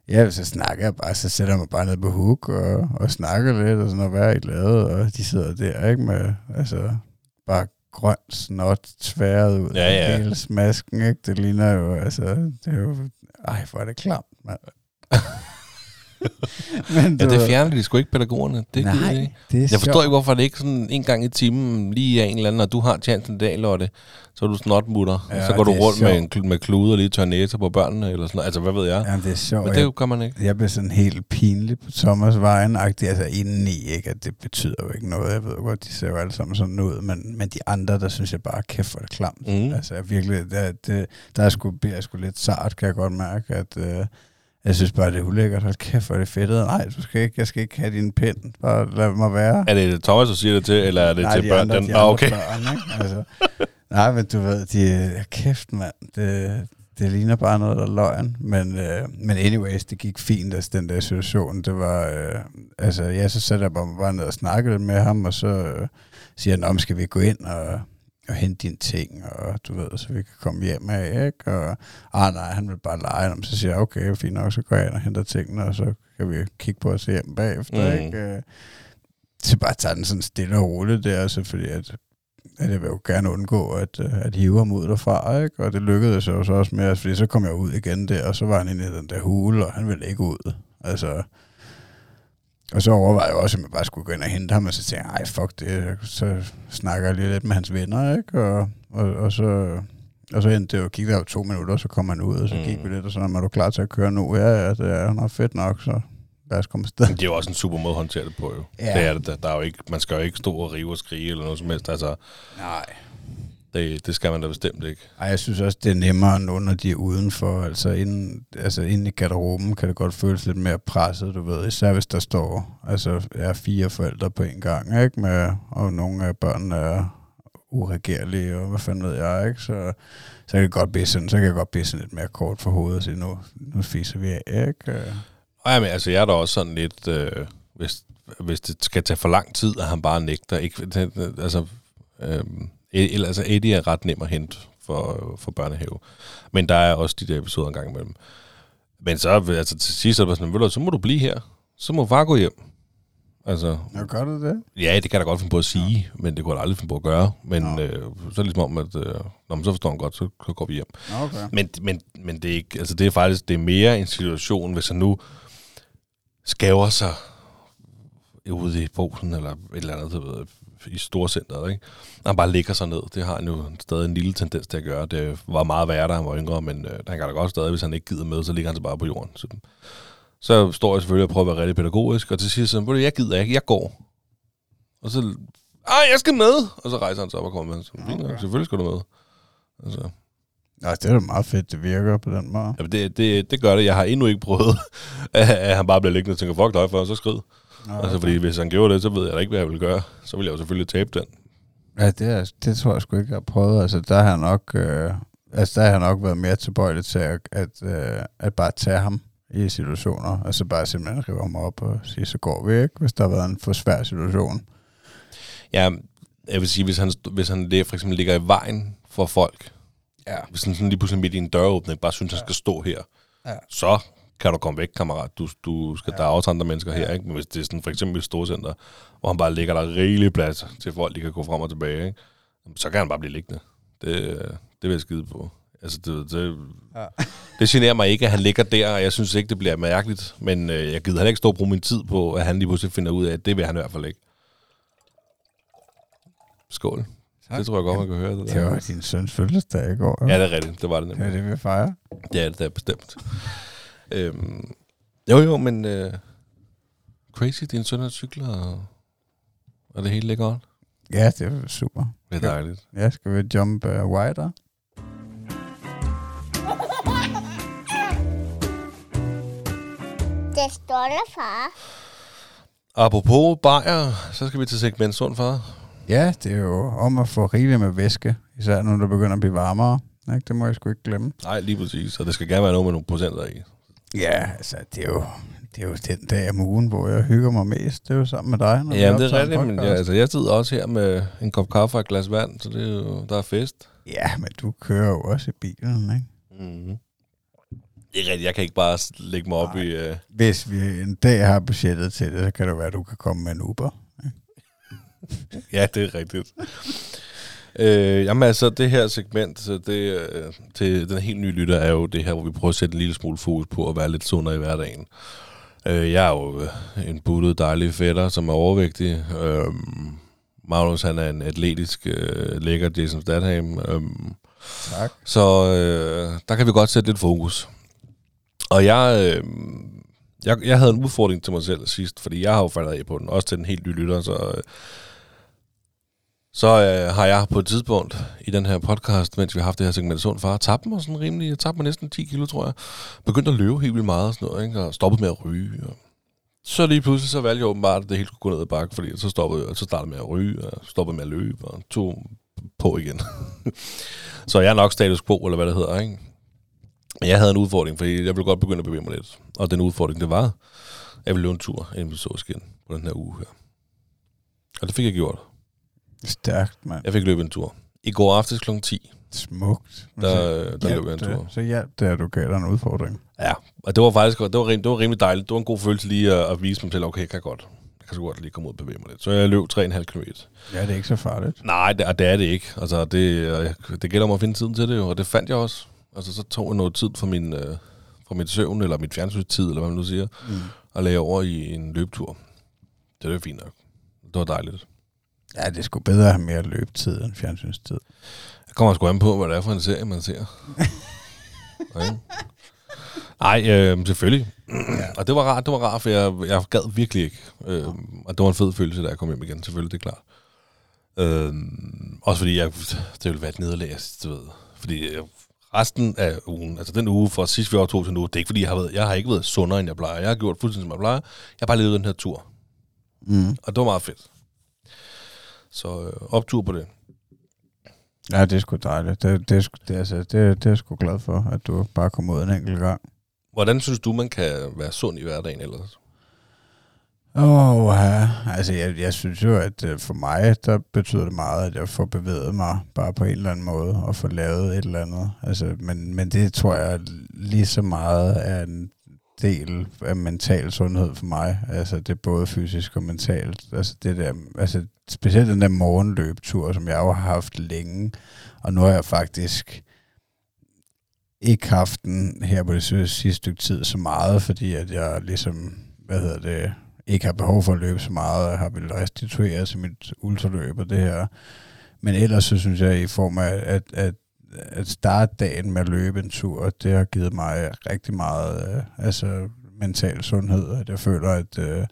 ja, så snakker jeg bare, så sætter jeg mig bare ned på hook og, og snakker lidt, og sådan, og hvad er I lavet? Og de sidder der, ikke? Med, altså, bare grøn snot tværet ud Ja, af ja. hele smasken, ikke? Det ligner jo, altså, det er jo, ej, hvor er det klamt, mand. [LAUGHS] [LAUGHS] Men Ja, det fjerner de sgu ikke pædagogerne. Det gider Nej, de ikke. det er Jeg forstår sjovt. ikke, hvorfor det ikke sådan en gang i timen lige er en eller anden, og du har chancen i dag, Lotte, så er du snotmutter, ja, så går du rundt med, sjovt. en, kl- med klude og lige tør næse på børnene, eller sådan noget. Altså, hvad ved jeg? Jamen, det er sjovt. Men det gør man ikke. jeg blev sådan helt pinlig på Thomas vejen altså indeni, ikke, at det betyder jo ikke noget. Jeg ved jo godt, de ser jo alle sammen sådan ud, men, men de andre, der synes jeg bare, kæft for det klamt. Mm. Altså, jeg virkelig, der, det, der er sgu, jeg sgu lidt sart, kan jeg godt mærke, at øh, jeg synes bare, det er ulækkert. Hold kæft, hvor er det fedt. Nej, du skal ikke, jeg skal ikke have din pind. Bare lad mig være. Er det Thomas, der siger det til, eller er det Nej, til de børn? andre, Den, de andre okay. børn, ikke? Altså, nej, men du ved, de, kæft mand, det, det ligner bare noget, der er løgn. Men, øh, men anyways, det gik fint, altså den der situation. Det var, øh, altså, ja, så satte jeg bare, bare ned og snakkede med ham, og så øh, siger han, om skal vi gå ind og, og hente dine ting, og du ved, så vi kan komme hjem af, ikke? Og, ah nej, han vil bare lege, og så siger jeg, okay, fint nok, så går jeg ind og henter tingene, og så kan vi kigge på os hjem bagefter, Mm. ikke? Øh, så bare tage den sådan stille og roligt der, så fordi at, at jeg vil jo gerne undgå at, øh, at hive ham ud derfra, ikke? Og det lykkedes jo så også med, fordi så kom jeg ud igen der, og så var han inde i den der hule, og han ville ikke ud. Altså, og så overvejede jeg også, om jeg bare skulle gå ind og hente ham, og så tænkte jeg, ej, fuck det, så snakker jeg lige lidt med hans venner, ikke? Og, og, og så... Og så endte det jo, gik der jo to minutter, og så kom han ud, og så Mm. gik vi lidt, og så er du klar til at køre nu? Ja, ja, det er nok fedt nok, så lad os komme afsted. Det er jo også en super måde at håndtere det på, jo. Ja. Det er det. da. Der er jo ikke, man skal jo ikke stå og rive og skrige eller noget som helst. Altså, Nej. Det, det skal man da bestemt ikke. Ej, jeg synes også, det er nemmere nu, når de er udenfor. Altså inden, altså inden i garderoben kan det godt føles lidt mere presset, du ved. Især hvis der står altså, er fire forældre på en gang, ikke? Med, og nogle af børnene er uregerlige, og hvad fanden ved jeg, ikke? Så, så kan det godt blive sådan, så kan jeg godt blive sådan lidt mere kort for hovedet og sige, nu, nu fiser vi af, ikke? Og jamen, altså, jeg er da også sådan lidt, øh, hvis, hvis det skal tage for lang tid, at han bare nægter. Ikke, altså, øh, eller, altså, Eddie er ret nem at hente for, for børnehave. Men der er også de der episoder en gang imellem. Men så, altså, til sidst det bare sådan, "Ved du, så må du blive her. Så må far gå hjem. Altså, Nå, gør du det? ja, det kan jeg da godt finde på at sige, ja. men det kunne jeg aldrig finde på at gøre. Men øh, så er det ligesom om, at øh, når man så forstår han godt, så, så går vi hjem. Okay. Men, men, men det er ikke, altså det er faktisk, det er mere en situation, hvis han nu skæver sig ude i posen, eller et eller andet, ved, i storcenteret, ikke? Og han bare ligger sig ned. Det har han jo stadig en lille tendens til at gøre. Det var meget værre, da han var yngre, men øh, han kan da godt stadig, hvis han ikke gider med, så ligger han sig bare på jorden. Så, så står jeg selvfølgelig og prøver at være rigtig pædagogisk, og til sidst så, "Ved du, jeg gider ikke, jeg går. Og så, ej, jeg skal med! Og så rejser han sig op og kommer med. Så, Okay. selvfølgelig skal du med. Altså, Nå, det er da meget fedt, det virker på den måde. Jamen, det, det, det gør det. Jeg har endnu ikke prøvet, [LAUGHS] at, at han bare bliver liggende og tænker, fuck dig for, og så skrid. Nå. Altså, fordi hvis han gjorde det, så ved jeg da ikke, hvad jeg ville gøre. Så ville jeg jo selvfølgelig tabe den. Ja, det, er, det tror jeg sgu ikke, jeg har prøvet. Altså, der har jeg nok, øh, altså, der har jeg nok været mere tilbøjelig til at, at, øh, at bare tage ham i situationer. Altså bare simpelthen rive ham op og sige, så går vi ikke, hvis der har været en for svær situation. Ja, jeg vil sige, hvis han, hvis han lig- for eksempel ligger i vejen for folk, Ja. hvis han sådan lige pludselig midt i en døråbning, bare synes, han skal stå her, Ja. så kan du komme væk, kammerat. Du, du skal, ja. Der er også andre mennesker her, ikke? Men hvis det er sådan for eksempel et storcenter, hvor han bare ligger der rigeligt plads til folk, de kan gå frem og tilbage, ikke? så kan han bare blive liggende. Det, det vil jeg skide på. Altså, det, det, Ja. [LAUGHS] det generer mig ikke, at han ligger der, og jeg synes ikke, det bliver mærkeligt. Men øh, jeg gider heller ikke stå og bruge min tid på, at han lige pludselig finder ud af, at det vil han i hvert fald ikke. Skål. Tak. Det tror jeg godt, man kan høre. Det Det der. var din søns fødselsdag i går. Ja, det er rigtigt. Det var det det nemlig. er det, vi fejrer. Det er det, det er bestemt. Øhm, jo, jo, men øh, crazy, din søn har cykler, og, og det hele ligger godt. Ja, det er super. Det er dejligt. Ja, skal vi jump uh, wider? Det stolte far. Apropos bajer, så skal vi til segment sund far. Ja, det er jo om at få rigeligt med væske Især når det begynder at blive varmere. Ikke? Det må jeg sgu ikke glemme. Nej, lige præcis. Og det skal gerne være noget med nogle procenter i. Ja, altså, det er jo, det er jo den dag om ugen, hvor jeg hygger mig mest. Det er jo sammen med dig. Når Ja, det er rigtigt. Men ja, altså, jeg sidder også her med en kop kaffe og et glas vand, så det er jo, der er fest. ja, men du kører jo også i bilen, ikke? Mm-hmm. Det er rigtigt. Jeg kan ikke bare lægge mig op Nej. i... Uh... Hvis vi en dag har budgettet til det, så kan det være, at du kan komme med en Uber. [LAUGHS] Ja, det er rigtigt. Øh, jamen altså, det her segment så det, øh, til den helt nye lytter er jo det her, hvor vi prøver at sætte en lille smule fokus på at være lidt sundere i hverdagen. Øh, jeg er jo øh, en buttet dejlig fætter, som er overvægtig. Øh, Magnus, han er en atletisk, øh, lækker Jason Statham. Øh, Tak. så øh, der kan vi godt sætte lidt fokus. Og jeg, øh, jeg, jeg havde en udfordring til mig selv sidst, fordi jeg har jo faldet af på den, også til den helt nye lytter, så, øh, så øh, har jeg på et tidspunkt i den her podcast, mens vi har haft det her segment Sund Far, tabt mig sådan rimelig, jeg tabte mig næsten 10 kilo, tror jeg. Begyndt at løbe helt vildt meget og sådan noget, ikke? og stoppet med at ryge. Og så lige pludselig så valgte jeg åbenbart, at det hele skulle gå ned ad bakke, fordi så, stoppede, jeg- så startede med at ryge, og stoppede med at løbe, og tog på igen. [LAUGHS] så jeg er nok status quo, eller hvad det hedder, ikke? Men jeg havde en udfordring, fordi jeg ville godt begynde at bevæge mig lidt. Og den udfordring, det var, at jeg ville løbe en tur, inden vi så igen på den her uge her. Og det fik jeg gjort. Stærkt, mand. Jeg fik løbet en tur. I går aftes kl. 10, Smukt. Men der, der løb jeg en det- tur. Så hjalp det, at du gav dig en udfordring. Ja, og det var faktisk det var, rim, det var rimelig dejligt. Det var en god følelse lige at, at vise mig selv, okay, jeg kan godt. Jeg kan så godt lige komme ud og bevæge mig lidt. Så jeg løb 3,5 km. Ja, det er ikke så farligt. Nej, det, er- det er det ikke. Altså, det, øh, det gælder om at finde tiden til det, jo, og det fandt jeg også. Altså, så tog jeg noget tid fra min, øh, fra mit søvn, eller mit fjernsynstid, eller hvad man nu siger, Mm. og lagde over i en løbetur. Det var fint nok. Det var dejligt. Ja, det sgu bedre at have mere løbetid end fjernsynstid. Jeg kommer sgu an på, hvad det er for en serie, man ser. Nej, Nej øh, selvfølgelig. Ja. Og det var rart, det var rart, for jeg, jeg gad virkelig ikke. Øh, og det var en fed følelse, da jeg kom hjem igen, selvfølgelig, det er klart. Øh, også fordi jeg, det ville være et nederlag, du ved. Fordi jeg, resten af ugen, altså den uge fra sidst vi optog til nu, det er ikke fordi, jeg har, været, jeg har ikke været sundere, end jeg plejer. Jeg har gjort fuldstændig, som jeg plejer. Jeg har bare levet den her tur. Mm. Og det var meget fedt. Så øh, optur på det. Ja, det er sgu dejligt. Det, det, er, det, altså, det, det er jeg sgu glad for, at du bare kom ud en enkelt gang. Hvordan synes du, man kan være sund i hverdagen ellers? Åh, oh, ja. altså jeg, jeg synes jo, at øh, for mig, der betyder det meget, at jeg får bevæget mig bare på en eller anden måde, og får lavet et eller andet. Altså, men, men det tror jeg lige så meget er en del af mental sundhed for mig. Altså det er både fysisk og mentalt. Altså det der, altså specielt den der morgenløbetur, som jeg jo har haft længe, og nu har jeg faktisk ikke haft den her på det sidste stykke tid så meget, fordi at jeg ligesom, hvad hedder det, ikke har behov for at løbe så meget, og har vel restitueret til mit ultraløb og det her. Men ellers så synes jeg i form af at, at, at starte dagen med at løbe en tur, det har givet mig rigtig meget øh, altså mental sundhed, at jeg føler, at, øh,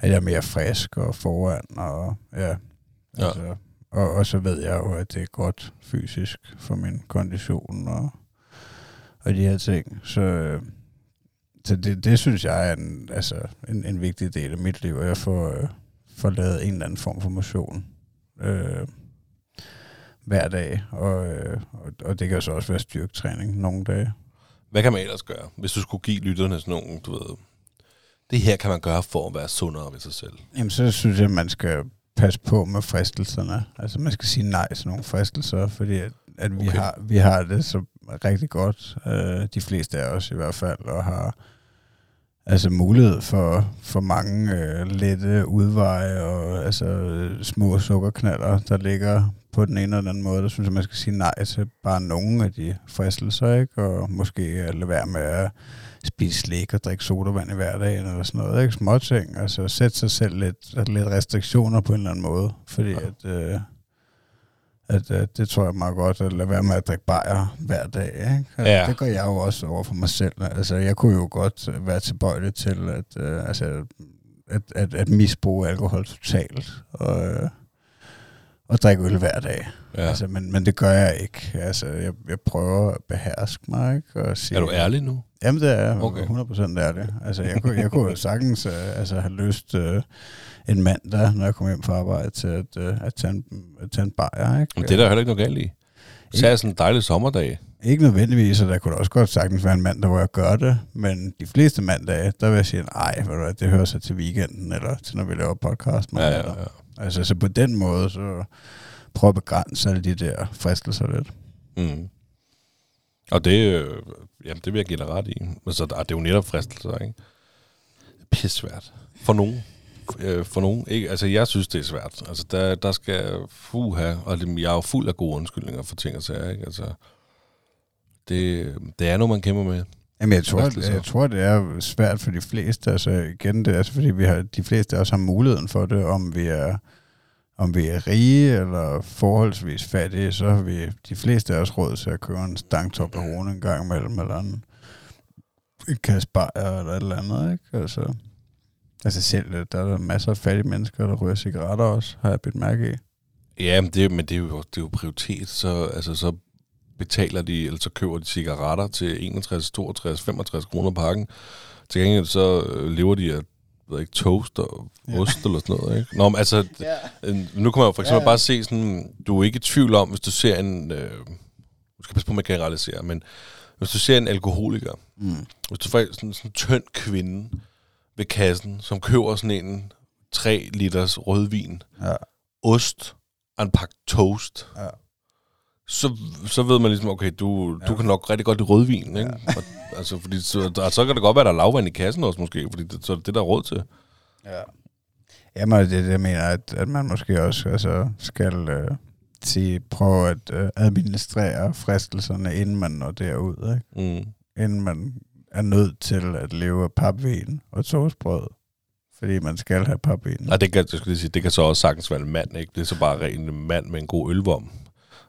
at jeg er mere frisk og foran, og ja, Ja. altså, og, og så ved jeg jo, at det er godt fysisk for min kondition og, og de her ting. Så, øh, så det, det synes jeg er en, altså, en, en vigtig del af mit liv, at jeg får, øh, får lavet en eller anden form for motion øh, hver dag. Og, øh, og, og det kan så også være styrketræning nogle dage. Hvad kan man ellers gøre, hvis du skulle give lytterne sådan nogle, du ved, det her kan man gøre for at være sundere ved sig selv? Jamen, så synes jeg, at man skal passe på med fristelserne. Altså, man skal sige nej til nogle fristelser, fordi at, at vi, Okay. har, vi har det så rigtig godt, øh, de fleste af os i hvert fald, og har altså mulighed for, for mange øh, lette udveje og altså små sukkerknaller, der ligger på den ene eller den anden måde. Der synes jeg, man skal sige nej til bare nogle af de fristelser, ikke? Og måske øh, lade være med at spise slik og drikke sodavand i hverdagen eller sådan noget, ikke? Små ting. Altså sætte sig selv lidt, lidt restriktioner på en eller anden måde, fordi Ja. at, øh, at, at det tror jeg meget godt, at lade være med at drikke bajer hver dag, ikke? Altså, Ja. Det gør jeg jo også over for mig selv. Altså jeg kunne jo godt øh, være tilbøjelig til at, øh, altså, at, at, at misbruge alkohol totalt, og, øh, og drikke øl hver dag. Ja. Altså, men, men det gør jeg ikke. Altså, jeg, jeg prøver at beherske mig, ikke? Og sige, er du ærlig nu? Jamen, det er jeg. Okay. Okay. 100% ærlig. Altså, jeg kunne, jeg kunne jo sagtens uh, altså, have lyst uh, en mandag, når jeg kom hjem fra arbejde, til at, uh, at, tage, en, at tage en bajer, ikke? Men det er der heller ikke noget galt i. Især sådan en dejlig sommerdag. Ikke nødvendigvis, og der kunne også godt sagtens være en mandag, hvor jeg gør det, men de fleste mandage, der vil jeg sige, nej, det hører sig til weekenden, eller til når vi laver podcast. Ja, ja, ja. Altså, så på den måde, så prøv at begrænse alle de der fristelser lidt. Mm. Og det, øh, jamen, det vil jeg give dig ret i. Altså, der- det er jo netop fristelser, ikke? Pissvært. For nogen. Øh, For nogen. Ikke? Altså, jeg synes, det er svært. Altså, der, der skal fuha, og det, jeg er jo fuld af gode undskyldninger for ting og sager, ikke? Altså, det, det er noget, man kæmper med. Jamen, jeg tror, Fristelser. jeg tror, det er svært for de fleste. Altså, igen, det er altså, fordi vi har, de fleste også har muligheden for det, om vi er om vi er rige eller forholdsvis fattige, så har vi de fleste af os råd til at købe en stang Toblerone en gang imellem, eller en, bajer eller et eller andet, ikke? Altså, altså selv, øh, der er der masser af fattige mennesker, der ryger cigaretter også, har jeg bidt mærke i. Ja, men det, men det, er jo, det er jo prioritet. Så, altså, så betaler de, eller så køber de cigaretter til 61, 62, 65 kroner pakken. Til gengæld så øh, lever de af jeg ved ikke, toast og Ja. ost eller sådan noget. Ikke? Nå, men altså, [LAUGHS] Ja. nu kan man jo for eksempel Ja, ja. bare se sådan, du er ikke i tvivl om, hvis du ser en, øh, du skal passe på, at man kan realisere, men hvis du ser en alkoholiker, Mm. hvis du får sådan sådan en tynd kvinde ved kassen, som køber sådan en 3 liters rødvin, Ja. ost og en pakke toast, Ja. Så, så ved man ligesom, okay, du, ja. du Ja. kan nok rigtig godt lide rødvin, ikke? Og, altså, fordi så, der, så kan det godt være, der er lavvand i kassen også måske, fordi det, så er det der er råd til. Ja. Jamen, det er det, jeg mener, at, at man måske også altså, skal øh, sige, prøve at øh, administrere fristelserne, inden man når derud, ikke? Mm. Inden man er nødt til at leve af papvin og toastbrød, fordi man skal have papvin. Og det kan, jeg skulle sige, det kan så også sagtens være en mand, ikke? Det er så bare ren en mand med en god ølvom,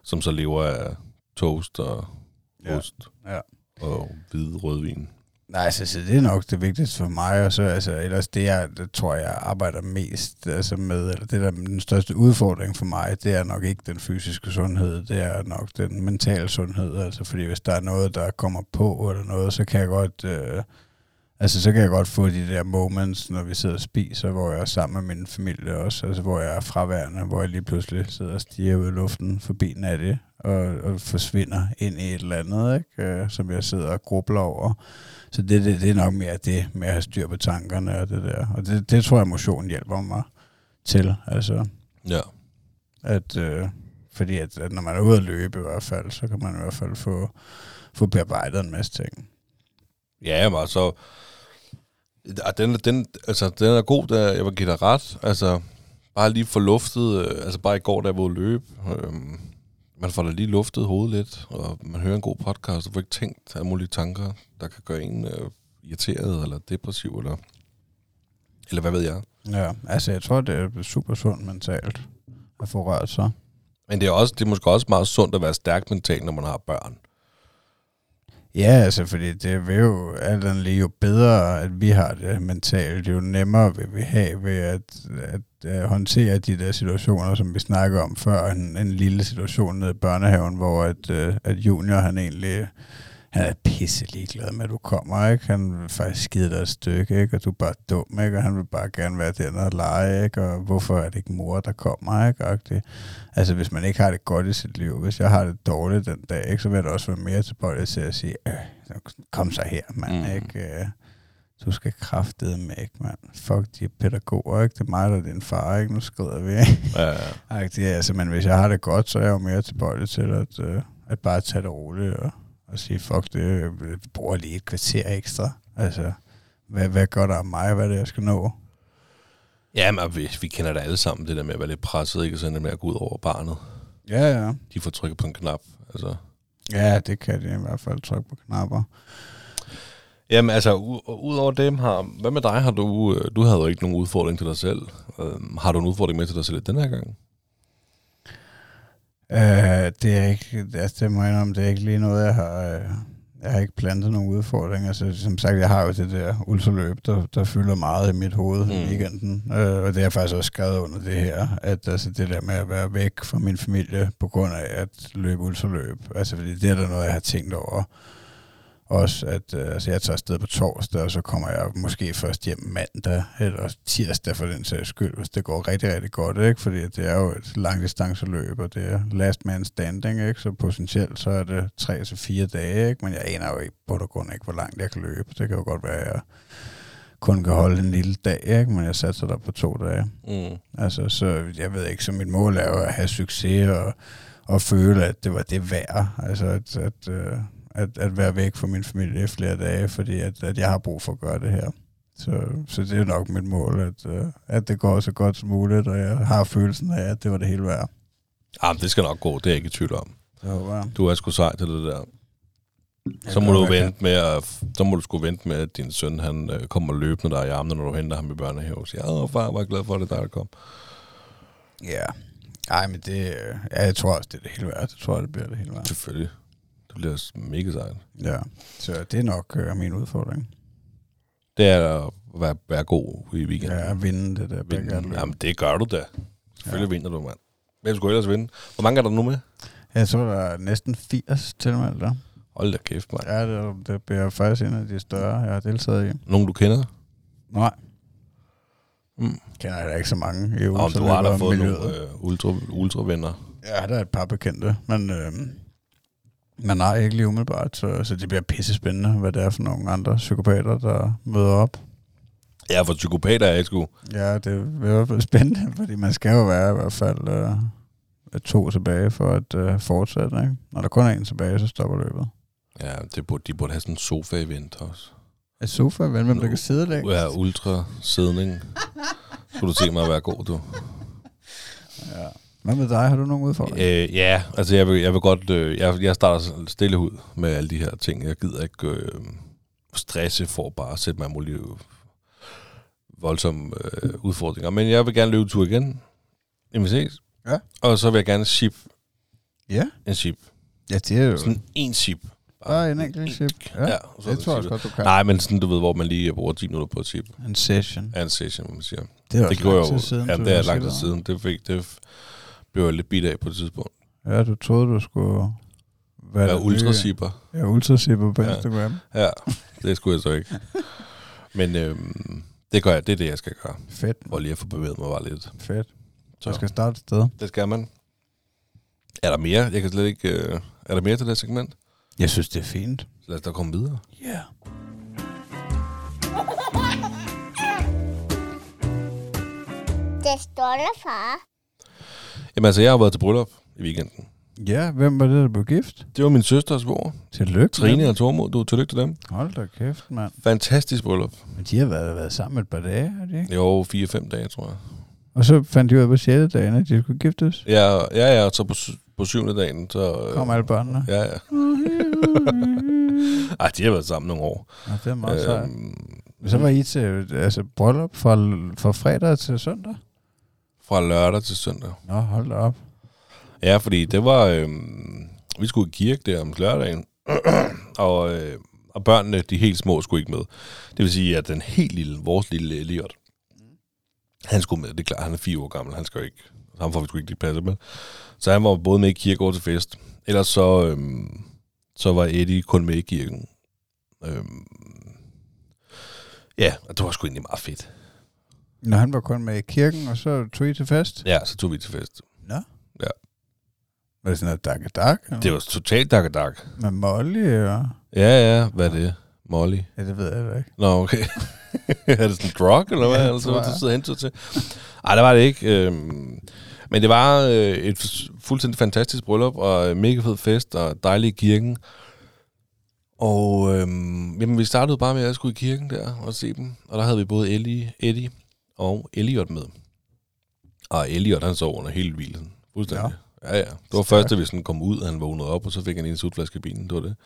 som så lever af toast og Ja. ost Ja. og hvid rødvin. Nej, altså, så det er nok det vigtigste for mig, og så altså, ellers det, jeg det tror jeg arbejder mest altså med, eller det der er den største udfordring for mig, det er nok ikke den fysiske sundhed, det er nok den mentale sundhed, altså fordi hvis der er noget, der kommer på, eller noget, så kan jeg godt, øh, altså så kan jeg godt få de der moments, når vi sidder og spiser, hvor jeg er sammen med min familie også, altså hvor jeg er fraværende, hvor jeg lige pludselig sidder og stiger ud i luften forbi Natte, og, og forsvinder ind i et eller andet, ikke? Øh, som jeg sidder og grubler over. Så det, det, det er nok mere det med at have styr på tankerne og det der. Og det, det tror jeg, motion hjælper mig til. Altså, Ja. at, øh, fordi at, at når man er ude at løbe i hvert fald, så kan man i hvert fald få, få bearbejdet en masse ting. Ja, men og den, den, altså, den er god, der, jeg vil give dig ret. Altså, bare lige få luftet, øh, altså bare i går, da jeg var ude at løbe, øh, man får da lige luftet hovedet lidt, og man hører en god podcast, og får ikke tænkt af mulige tanker, der kan gøre en øh, irriteret, eller depressiv, eller, eller hvad ved jeg. Ja, altså jeg tror, det er super sundt mentalt at få rørt sig. Men det er, også, det er måske også meget sundt at være stærk mentalt, når man har børn. Ja, altså, fordi det vil jo alt andet lige jo bedre, at vi har det mentalt, jo nemmere vil vi have ved at, at, at håndtere de der situationer, som vi snakker om før, en, en lille situation nede i børnehaven, hvor at, øh, at junior, han egentlig, han er pisse ligeglad med, at du kommer, ikke? Han vil faktisk skide dig et stykke, ikke? Og du er bare dum, ikke? Og han vil bare gerne være den og lege, ikke? Og hvorfor er det ikke mor, der kommer, ikke? Agtigt. Altså, hvis man ikke har det godt i sit liv, hvis jeg har det dårligt den dag, ikke, så vil jeg da også være mere tilbøjelig til at sige, øh, kom så her, mand, Mm. ikke? Øh, Du skal kraftede med, ikke, mand? Fuck de pædagoger, ikke? Det er mig, der er din far, ikke? Nu skrider vi, ikke? Ja, ja. Altså, men hvis jeg har det godt, så er jeg jo mere tilbøjelig til at, øh, at bare tage det roligt og, og sige, fuck det, jeg bruger lige et kvarter ekstra. Altså, hvad, hvad gør der af mig? Hvad er det, jeg skal nå? ja men vi, vi kender det alle sammen, det der med at være lidt presset, ikke? Og sådan det med at gå ud over barnet. Ja, ja. De får trykket på en knap. Altså, Ja, det kan de i hvert fald trykke på knapper. Jamen altså, udover dem har... Hvad med dig? Har du, øh, du havde jo ikke nogen udfordring til dig selv. Øhm, har du en udfordring med til dig selv den her gang? Øh, det er ikke, altså det må jeg indrømme, det er ikke lige noget, jeg har, øh, jeg har ikke plantet nogen udfordringer. Altså, som sagt, jeg har jo det der ultraløb, der, der fylder meget i mit hoved. Mm. i weekenden. Øh, og det har jeg faktisk også skrevet under det her, at altså, det der med at være væk fra min familie på grund af at løbe ultraløb, altså fordi det er der noget, jeg har tænkt over også, at øh, altså, jeg tager afsted på torsdag, og så kommer jeg måske først hjem mandag, eller tirsdag for den sags skyld, hvis det går rigtig, rigtig godt, ikke? Fordi det er jo et langdistanceløb, og det er last man standing, ikke? Så potentielt så er det tre til fire dage, ikke? Men jeg aner jo ikke på grund ikke, hvor langt jeg kan løbe. Det kan jo godt være, at jeg kun kan holde en lille dag, ikke? men jeg satser der på to dage. Mm. Altså, så jeg ved ikke, så mit mål er jo at have succes og, og føle, at det var det værd. Altså, at, at, øh, at, at være væk fra min familie i flere dage, fordi at, at jeg har brug for at gøre det her. Så, så det er nok mit mål, at, øh, at det går så godt som muligt, og jeg har følelsen af, at det var det hele værd. Ja, det skal nok gå, det er jeg ikke i tvivl om. Så, Du er sgu sej til det der. Så må, du vente med at, så må du sgu vente med, at din søn han øh, kommer løbende der i armene, når du henter ham i børnehave og siger, åh far, var glad for, at det der, der kom. Ja, ej, men det, øh, ja, jeg tror også, det er det hele værd. Det tror jeg, det bliver det hele værd. Selvfølgelig. Det bliver mega sejt. Ja, så det er nok øh, min udfordring. Det er at være, være god i weekenden. Ja, at vinde det der. Vinde. Jamen, det gør du da. Selvfølgelig ja. vinder du, mand. Hvem skulle ellers vinde? Hvor mange er der nu med? Tror, der er næsten 80 tilmeldt der. Hold da kæft, mand. Ja, det, det bliver faktisk en af de større, jeg har deltaget i. Nogen, du kender? Nej. Mm. Kender jeg da ikke så mange i Om du har da fået miljøet. nogle øh, ultra, ultra-venner. Ja, der er et par bekendte, men, øh, men nej, ikke lige umiddelbart. Så, så det bliver pisse spændende, hvad det er for nogle andre psykopater, der møder op. Ja, for psykopater er jeg sgu. Ja, det er i hvert fald spændende, [LAUGHS] fordi man skal jo være i hvert fald øh, to tilbage for at øh, fortsætte. Ikke? Når der kun er en tilbage, så stopper løbet. Ja, det burde, de burde have sådan en sofa-event også. Et sofa-event, hvem der kan sidde der? Ja, ultra-sidning. Skulle du se mig at være god, du. [LAUGHS] Ja. Hvad med dig? Har du nogen udfordringer? Øh, ja, altså jeg vil, jeg vil godt... Øh, jeg, jeg starter stille ud med alle de her ting. Jeg gider ikke øh, stresse for bare at sætte mig mulige voldsomme øh, udfordringer. Men jeg vil gerne løbe tur igen. Vi ses. Ja. Og så vil jeg gerne ship. Ja. En ship. Ja, det er jo... Sådan en chip. Bare en enkelt chip. Ja, ja så det tror jeg også godt, du kan. Nej, men sådan, du ved, hvor man lige bruger 10 minutter på et chip. En session. Ja, en session, man siger. Det er det lang tid siden. Ja, det er lang tid siden. Det, fik, det blev jeg lidt bidt af på et tidspunkt. Ja, du troede, du skulle... Være ja, ultrasipper. Ja, ultrasipper på ja. Instagram. Ja, det skulle jeg så ikke. Men øhm, det gør jeg. Det er det, jeg skal gøre. Fedt. For lige at få bevæget mig bare lidt. Fedt. Så jeg skal starte et sted. Det skal man. Er der mere? Jeg kan slet ikke... Øh, er der mere til det segment? Jeg synes, det er fint. Så lad os da komme videre. Ja. Yeah. Det står der, far. Jamen altså, jeg har været til bryllup i weekenden. Ja, hvem var det, der blev gift? Det var min søsters svor. Tillykke. Trine og Tormod. Du, tillykke til dem. Hold da kæft, mand. Fantastisk bryllup. Men de har været, været sammen et par dage, har de ikke? Jo, fire-fem dage, tror jeg. Og så fandt de ud af på 6. dagen, at de skulle giftes? Ja, ja, ja, så på, på syvende dagen, så... Øh, Kom alle børnene? Ja, ja. [LAUGHS] Ej, de har været sammen nogle år. Ja, det er meget øhm, sejt. Så var I til altså, bryllup fra, fra fredag til søndag? Fra lørdag til søndag. Nå, hold da op. Ja, fordi det var... Øhm, vi skulle i kirke der om lørdagen, [CLEARS THROAT] og, øh, og børnene, de helt små, skulle ikke med. Det vil sige, at den helt lille, vores lille Elliot, han skulle med, det er klart, han er fire år gammel, han skal jo ikke, ham får vi sgu ikke lige passe med. Så han var både med i kirke og til fest. Ellers så, øhm, så var Eddie kun med i kirken. Øhm, ja, og det var sgu egentlig meget fedt. Når han var kun med i kirken, og så tog I til fest? Ja, så tog vi til fest. Nå? Ja. Var det sådan noget dak dak Det var totalt dak dak Med Molly og... Ja, ja, hvad er det? Molly? Ja, det ved jeg ikke. Nå, okay. [LAUGHS] er det sådan en drug, eller hvad? Ja, eller så, du sidder hentet til? Nej, det var det ikke. Øhm, men det var øh, et fuldstændig fantastisk bryllup, og mega fed fest, og dejlig i kirken. Og øhm, jamen, vi startede bare med, at jeg skulle i kirken der og se dem. Og der havde vi både Ellie, Eddie og Elliot med. Og Elliot, han sov under hele hvilen. Fuldstændig. Ja. Ja, ja. Det var først, da vi sådan kom ud, han vågnede op, og så fik han en sutflaske i bilen. Det var det.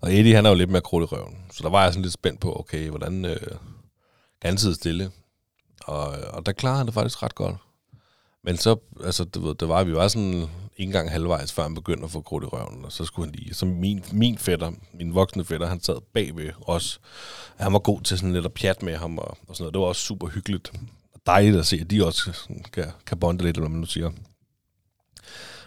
Og Eddie, han er jo lidt mere krudt i røven. Så der var jeg sådan lidt spændt på, okay, hvordan øh, kan han sidde stille? Og, og der klarede han det faktisk ret godt. Men så, altså, det, ved, det var, vi var sådan ikke engang halvvejs, før han begyndte at få krudt i røven, og så skulle han lige, så min, min fætter, min voksne fætter, han sad bagved os. Han var god til sådan lidt at pjat med ham, og, og sådan noget. Det var også super hyggeligt. Og dejligt at se, at de også kan, kan bonde lidt, eller hvad man nu siger.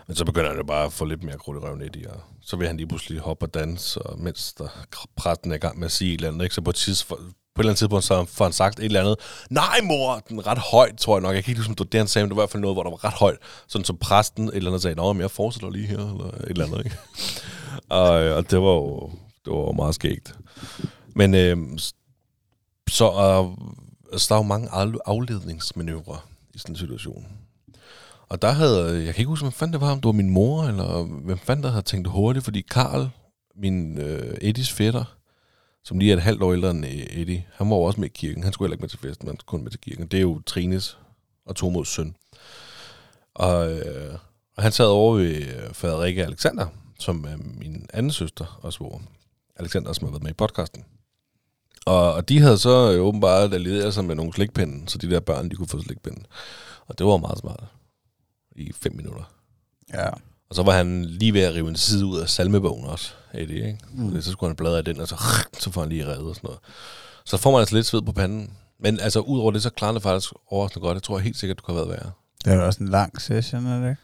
Men så begynder han jo bare at få lidt mere krudt i røven i, og så vil han lige pludselig hoppe og danse, og mens der præsten er i gang med at sige et eller andet, ikke? så på et, tidspunkt, på et eller andet tidspunkt, så får han sagt et eller andet, nej mor, den er ret højt, tror jeg nok, jeg kan ikke huske, det han sagde, men det var i hvert fald noget, hvor der var ret højt, sådan som præsten et eller andet sagde, nå, men jeg fortsætter lige her, eller et eller andet, ikke? [LAUGHS] og, øh, og det var jo det var jo meget skægt. Men øh, så øh, altså, der er jo mange afledningsmanøvrer i sådan en situation. Og der havde, jeg kan ikke huske, hvem fanden det var, om det var min mor, eller hvem fanden der havde tænkt hurtigt, fordi Karl, min øh, Eddies fætter, som lige er et halvt år ældre end øh, Eddie, han var også med i kirken. Han skulle heller ikke med til festen, han skulle kun med til kirken. Det er jo Trines og Tomods søn. Og, øh, og han sad over ved øh, Frederikke Alexander, som er min anden søster og svoger. Alexander, som har været med i podcasten. Og, og de havde så øh, åbenbart allieret sig med nogle slikpinde, så de der børn, de kunne få slikpinde. Og det var meget smart. I fem minutter. Ja. Og så var han lige ved at rive en side ud af salmebogen også, Eddie, ikke? Mm. Så skulle han bladre af den, og så, [LAUGHS] så får han lige reddet og sådan noget. Så får man altså lidt sved på panden. Men altså, udover det, så klarer det faktisk overraskende godt. Jeg tror helt sikkert, du kan have været værre. Det er også en lang session, er det ikke?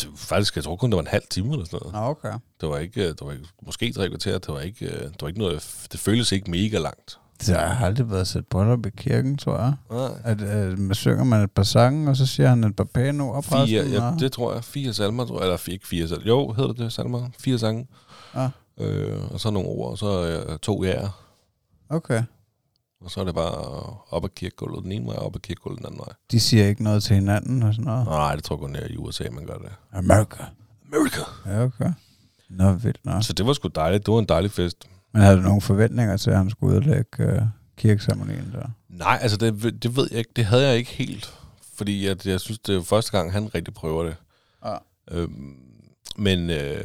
Det, faktisk, jeg tror kun, det var en halv time eller sådan noget. Okay. Det var ikke, det var ikke måske tre kvarter, det var ikke, det var ikke noget, det føles ikke mega langt. Det har aldrig været sat bryllup i kirken, tror jeg. Nej. At, at man synger man et par sange, og så siger han et par pæne ord. Fire, præsten, ja, det tror jeg. Fire salmer, tror jeg. Eller ikke fire salmer. Jo, hedder det salmer? Fire sange. Ja. Øh, og så nogle ord, og så øh, to jæger. Okay. Og så er det bare op ad kirkegulvet den ene vej, og op ad kirkegulvet den anden vej. De siger ikke noget til hinanden og sådan noget. Nej, det tror jeg kun er i USA, man gør det. America. America. Ja, okay. Nå, vildt nok. Så det var sgu dejligt. Det var en dejlig fest. Men havde du nogle forventninger til, at han skulle udlægge uh, kirkeseremonien der? Nej, altså det, det ved jeg ikke. Det havde jeg ikke helt. Fordi at jeg synes, det er første gang, han rigtig prøver det. Ja. Øhm, men øh,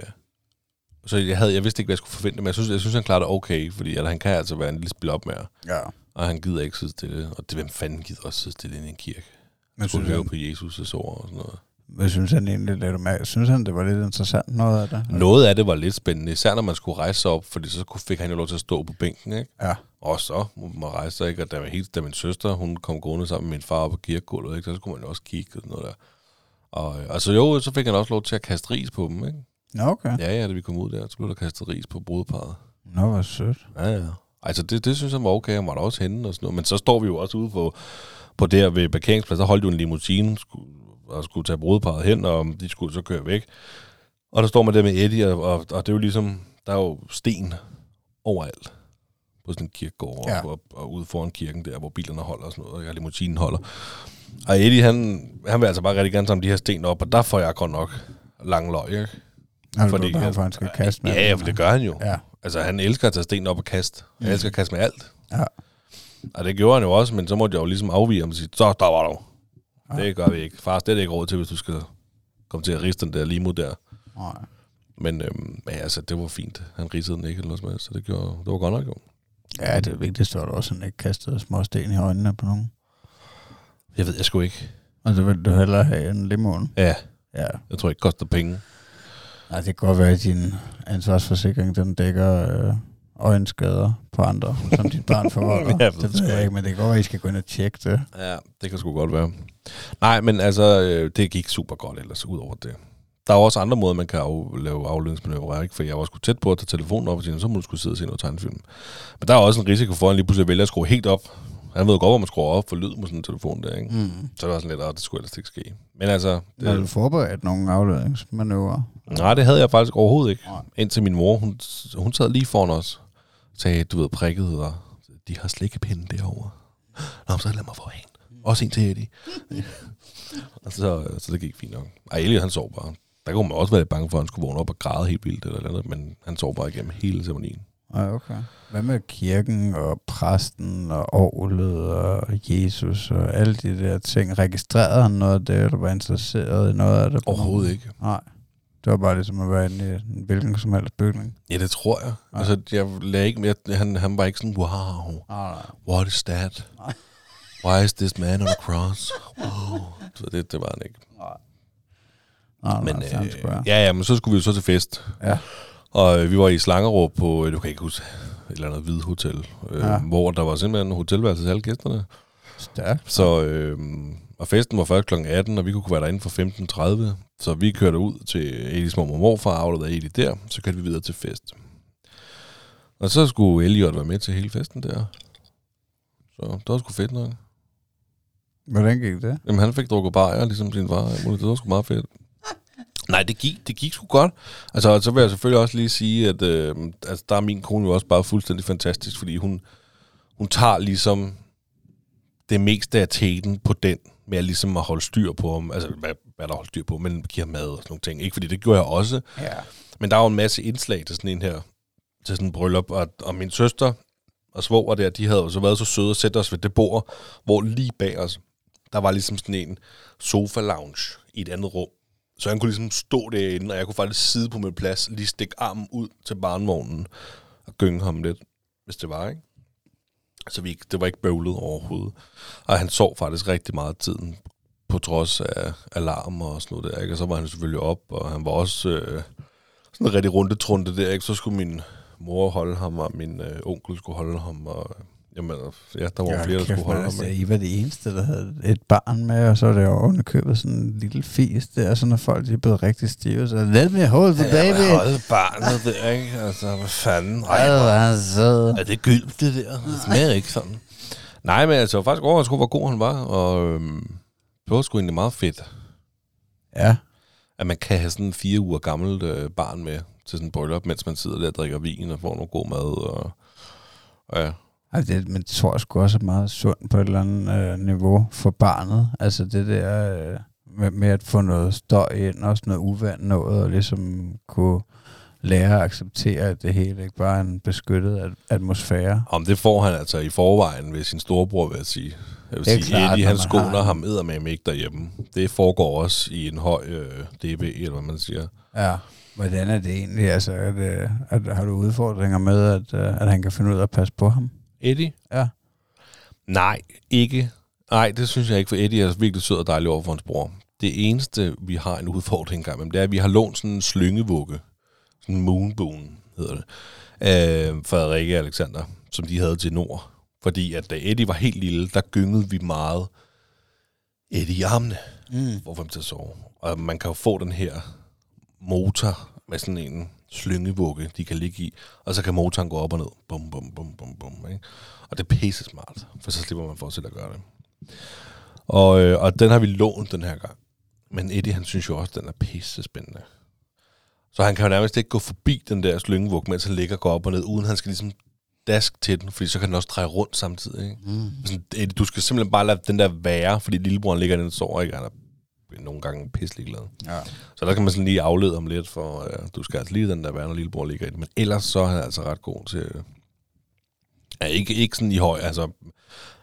så jeg, havde, jeg vidste ikke, hvad jeg skulle forvente, men jeg synes, jeg synes han klarer det okay, fordi at han kan altså være en lille spil op med, Ja. og han gider ikke sidde stille. Og det, hvem fanden gider også sidde stille inde i en kirke? Men Skulle høre på Jesus' ord og sådan noget. Hvad synes han egentlig lidt med? Synes han, det var lidt interessant noget af det? Noget af det var lidt spændende, især når man skulle rejse sig op, fordi så fik han jo lov til at stå på bænken, ikke? Ja. Og så må man rejse sig, ikke? Og da, helt, da min søster, hun kom gående sammen med min far op på kirkegulvet, ikke? Så skulle man jo også kigge og sådan noget der. Og øh, altså jo, så fik han også lov til at kaste ris på dem, ikke? Nå, okay. Ja, ja, da vi kom ud der, så blev der kastet ris på brudeparet. Nå, hvor sødt. Ja, ja. Altså, det, det synes jeg var okay, var der også henne og sådan noget. Men så står vi jo også ude på, på der ved parkeringspladsen, der holdt jo en limousine skulle, og skulle tage brudeparet hen, og de skulle så køre væk. Og der står man der med Eddie, og, og, og det er jo ligesom, der er jo sten overalt på sådan en kirkegård, Ja. og, og ude foran kirken der, hvor bilerne holder og sådan noget, og limousinen holder. Og Eddie, han, han vil altså bare rigtig gerne samle de her sten op, og der får jeg godt nok lang løg, ikke? Du Fordi- bange for, han skal kaste med Ja, for det gør han jo. Ja. Altså, han elsker at tage sten op og kaste. Han Mm. elsker at kaste med alt. Ja. Og det gjorde han jo også, men så måtte jeg jo ligesom afvige ham og sige, så der var du. Ja. Det gør vi ikke. Far, det er det ikke råd til, hvis du skal komme til at riste den der limo der. Nej. Men øhm, ja, altså, det var fint. Han risede den ikke eller noget som helst, så det, gjorde, det var godt nok jo. Ja, det vigtigste var da også, at han ikke kastede små sten i øjnene på nogen. Jeg ved jeg sgu ikke. Og så ville du hellere have en limon. Ja, Ja. jeg tror ikke, det koster penge. Nej, det kan godt være, at din ansvarsforsikring, den dækker øh, øjenskader på andre, som dit barn forvolder. Ved [LAUGHS] det ved jeg ikke. men det være, at I skal gå ind og tjekke det. Ja, det kan sgu godt være. Nej, men altså, øh, det gik super godt ellers, ud over det. Der er også andre måder, man kan af, lave afledningsmanøvrer, ikke? For jeg var sgu tæt på at tage telefonen op og sige, så må du skulle sidde og se noget tegnefilm. Men der er også en risiko for, at han lige pludselig vælger at skrue helt op. Han ved jo godt, hvor man skruer op for lyd med sådan en telefon der, ikke? Mm. Så det var sådan lidt, at det skulle ellers ikke ske. Men altså, Har du det, forberedt nogle afledningsmanøvrer? nej, det havde jeg faktisk overhovedet ikke. Nej. Indtil min mor, hun, hun sad lige foran os, sagde, du ved, prikket, og de har slikkepinde derovre. Nå, så lad mig få en. Også en til Eddie. [LAUGHS] og så, så det gik fint nok. Ej, Elie, han sov bare. Der kunne man også være lidt bange for, at han skulle vågne op og græde helt vildt eller andet, men han sov bare igennem hele ceremonien. Ja, okay. Hvad med kirken og præsten og orglet og Jesus og alle de der ting? Registrerede han noget af det, eller var interesseret i noget af det? Overhovedet ikke. Nej. Det var bare ligesom at være inde i en hvilken som helst bygning. Ja, det tror jeg. Ja. Altså, jeg lagde ikke mere, han, han var ikke sådan, wow, Nej, nej. what is that? Nej. Why is this man on a cross? Wow. Det, det var han ikke. Nej, Men, nej, så han øh, ja, ja, men så skulle vi jo så til fest. Ja. Og øh, vi var i Slangerup på, øh, du kan ikke huske, et eller andet hvide hotel, øh, ja. hvor der var simpelthen hotelværelse til alle gæsterne. Stærkt. Så, øh, og festen var først kl. 18, og vi kunne være derinde fra 15.30. Så vi kørte ud til Elis mor og morfar, afleverede Eli der, så kørte vi videre til fest. Og så skulle Elliot være med til hele festen der. Så det var sgu fedt nok. Hvordan gik det? Jamen, han fik drukket bajer, ligesom sin far. Det var sgu meget fedt. Nej, det gik, det gik sgu godt. Altså, så vil jeg selvfølgelig også lige sige, at øh, altså, der er min kone jo også bare fuldstændig fantastisk, fordi hun, hun tager ligesom det meste af teten på den, med at ligesom at holde styr på ham. Altså, hvad, hvad der holder styr på, men giver mad og sådan nogle ting. Ikke fordi det gjorde jeg også. Ja. Men der er jo en masse indslag til sådan en her, til sådan en bryllup, og, og min søster og svoger der, de havde jo så været så søde at sætte os ved det bord, hvor lige bag os, der var ligesom sådan en sofa-lounge i et andet rum. Så han kunne ligesom stå derinde, og jeg kunne faktisk sidde på min plads, lige stikke armen ud til barnvognen og gynge ham lidt, hvis det var, ikke? Så vi, det var ikke bøvlet overhovedet. Og han sov faktisk rigtig meget tiden, på trods af alarm og sådan noget der, ikke? Og så var han selvfølgelig op, og han var også øh, sådan en rigtig rundetrunde der, ikke? Så skulle min mor holde ham, og min øh, onkel skulle holde ham, og jamen, ja, der var ja, flere, der skulle holde ham. Altså, ikke? I var det eneste, der havde et barn med, og så er det jo ovenikøbet sådan en lille fis der, så når folk de er blevet rigtig stive, så let me hold the baby. Ja, holde barnet der, ikke? Altså, hvad fanden? Ej, hvor er det gyld, det der? Det smager ikke sådan. Nej, men altså, faktisk overrasket, hvor god han var, og øhm, det var sgu egentlig meget fedt, Ja, at man kan have sådan en fire uger gammelt øh, barn med til sådan en bryllup, mens man sidder der og drikker vin og får noget god mad, og, og ja. altså, det, men tror jeg sgu også er meget sundt på et eller andet øh, niveau for barnet. Altså det der øh, med, med at få noget støj ind, også noget uvand noget, og ligesom kunne lære at acceptere, at det hele ikke bare er en beskyttet at- atmosfære. Om det får han altså i forvejen ved sin storebror, vil jeg sige. Jeg vil Det er sige, klart, Eddie, han skåner har- ham eddermame ikke derhjemme. Det foregår også i en høj øh, DB, eller hvad man siger. Ja. Hvordan er det egentlig? Altså, at, øh, at, har du udfordringer med, at, øh, at han kan finde ud af at passe på ham? Eddie? Ja. Nej, ikke. Nej, det synes jeg ikke, for Eddie er virkelig sød og dejlig over for hans bror. Det eneste, vi har en udfordring engang det er, at vi har lånt sådan en slyngevugge. Sådan en moonboon, hedder det. Øh, for Rikke og Alexander, som de havde til Nord. Fordi at da Eddie var helt lille, der gyngede vi meget Eddie i armene, Mm. for ham til at sove. Og man kan jo få den her motor med sådan en slyngevugge, de kan ligge i, og så kan motoren gå op og ned. Bum, bum, bum, bum, bum. Ikke? Og det er pisse smart, for så slipper man for at gøre det. Og, øh, og den har vi lånt den her gang. Men Eddie, han synes jo også, at den er pisse spændende. Så han kan jo nærmest ikke gå forbi den der slyngevug, mens han ligger og går op og ned, uden han skal ligesom dask til den, fordi så kan den også dreje rundt samtidig. Ikke? Mm. Sådan, du skal simpelthen bare lade den der være, fordi lillebroren ligger den sover, ikke? Han er nogle gange pisselig glad. Ja. Så der kan man sådan lige aflede ham lidt, for ja, du skal altså lige den der være, når lillebror ligger i det. Men ellers så er han altså ret god til... Ja, ikke, ikke sådan i høj, altså...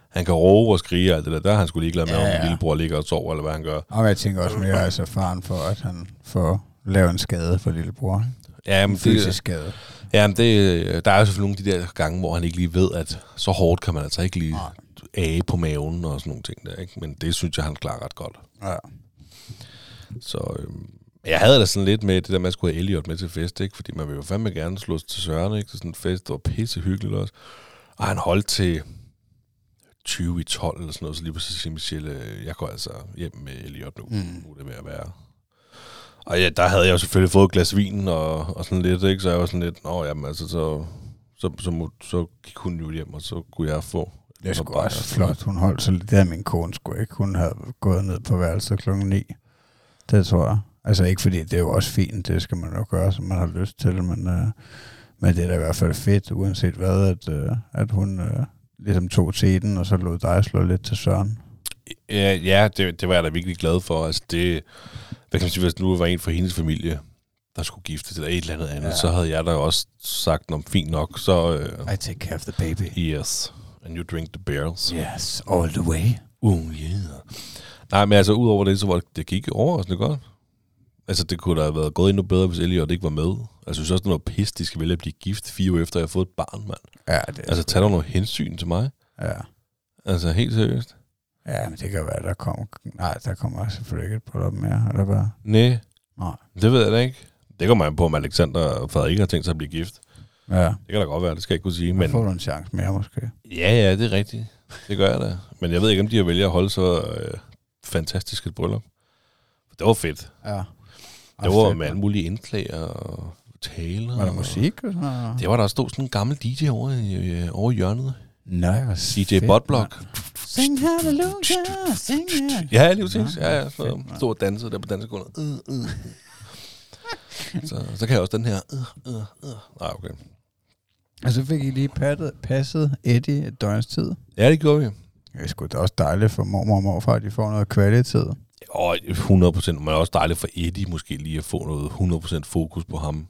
Han kan råbe og skrige og alt det der. Der er han skulle ligeglad med, Ja, ja, om lillebror ligger og sover, eller hvad han gør. Og jeg tænker også mere, altså faren for, at han får lavet en skade for lillebror. Ja, En men fysisk det, skade. Ja, men det, der er jo selvfølgelig nogle af de der gange, hvor han ikke lige ved, at så hårdt kan man altså ikke lige age på maven og sådan nogle ting der, ikke? Men det synes jeg, han klarer ret godt. Ja. Så øhm, jeg havde da sådan lidt med det der, man skulle have Elliot med til fest, ikke? Fordi man vil jo fandme gerne slås til Søren, ikke? Så sådan en fest, det var pisse hyggeligt også. Og han holdt til 20 i 12 eller sådan noget, så lige præcis siger Michelle, øh, jeg går altså hjem med Elliot nu. Mm. Nu er det ved at være. Og ja, der havde jeg jo selvfølgelig fået et glas vin og, og sådan lidt, ikke? Så jeg var sådan lidt, nå jamen altså, så, så, så, må, så gik hun jo hjem, og så kunne jeg få Det er sgu også flot. Hun holdt så lidt. Det er min kone sgu ikke. Hun havde gået ned på værelset klokken 9. Det tror jeg. Altså ikke fordi, det er jo også fint. Det skal man jo gøre, som man har lyst til. Men, øh, men det er da i hvert fald fedt, uanset hvad, at, øh, at hun øh, ligesom tog teten, og så lod dig slå lidt til Søren. Ja, ja det, det var jeg da virkelig glad for. Altså det, hvad kan man sige, hvis nu var en fra hendes familie, der skulle gifte til et eller andet andet, Ja. så havde jeg da også sagt, om fint nok, så øh, I take care of the baby. yes, and you drink the barrels. Yes, all the way. Uh, yeah. Nej, men altså, udover det, så var det, det gik overraskende godt. Altså, det kunne da have været gået endnu bedre, hvis Elliot ikke var med. Altså, jeg synes også, det er noget pis, de skal vælge at blive gift fire uger efter, jeg har fået et barn, mand. Ja, det er Altså, tag dog noget hensyn til mig. Ja. Altså, helt seriøst. Ja, men det kan være, der kommer... Nej, der kommer selvfølgelig ikke et bryllup mere, eller hvad? Nej, Nej. det ved jeg da ikke. Det kommer man på, om Alexander og Frederik har tænkt sig at blive gift. Ja, Det kan da godt være, det skal jeg ikke kunne sige. men får du en chance mere måske. ja, ja, det er rigtigt. Det gør jeg da. Men jeg ved ikke, om de har vælger at holde så øh, fantastisk et bryllup. Det var fedt. Ja. Det var med alle mulige indslag og taler. Var der og- musik? Og sådan noget? Det var der stod sådan en gammel DJ over i, øh, over hjørnet. Nej, hvor DJ fedt, Botblock. mand. Sing hallelujah, sing yeah. Ja, lige præcis. Ja, ja. Så mand. stod og dansede der på dansegulvet. Øh, øh. så, så kan jeg også den her. Øh, øh, øh. Nej, okay. Og så fik I lige pattet, passet Eddie et døgns tid. Ja, det gjorde vi. Det er sgu da også dejligt for mormor og morfar, at de får noget kvalitet. Og 100 procent, men også dejligt for Eddie måske lige at få noget 100 procent fokus på ham.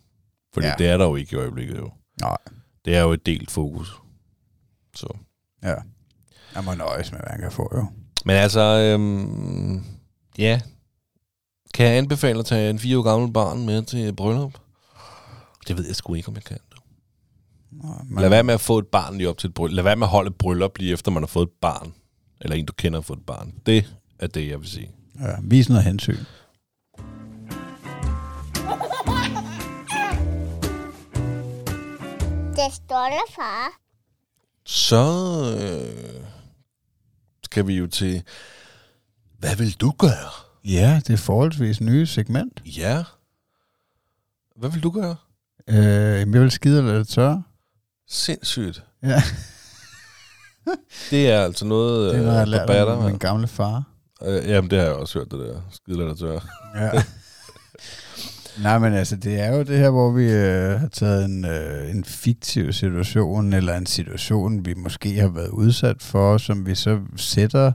Fordi Ja. ja. det er der jo ikke i øjeblikket jo. Nej. Det er jo et delt fokus. Så. Ja. Jeg må nøjes med, hvad han kan få, jo. Men altså, øhm, ja. Kan jeg anbefale at tage en fire år gammel barn med til bryllup? Det ved jeg sgu ikke, om jeg kan. Nej, Men... Lad være med at få et barn lige op til et bryllup. Lad være med at holde et bryllup lige efter, man har fået et barn. Eller en, du kender har fået et barn. Det er det, jeg vil sige. Ja, vis noget hensyn. Det stolte far. Så øh, skal vi jo til... Hvad vil du gøre? Ja, det er forholdsvis nye segment. Ja. Hvad vil du gøre? Øh, jeg vil skide eller det tørre. Sindssygt. Ja, [LAUGHS] Det er altså noget, det er noget, jeg har øh, lært batter. min gamle far. Øh, jamen, det har jeg også hørt, det der. Skide eller tør. Ja. [LAUGHS] Nej, men altså, det er jo det her, hvor vi øh, har taget en, øh, en fiktiv situation, eller en situation, vi måske har været udsat for, som vi så sætter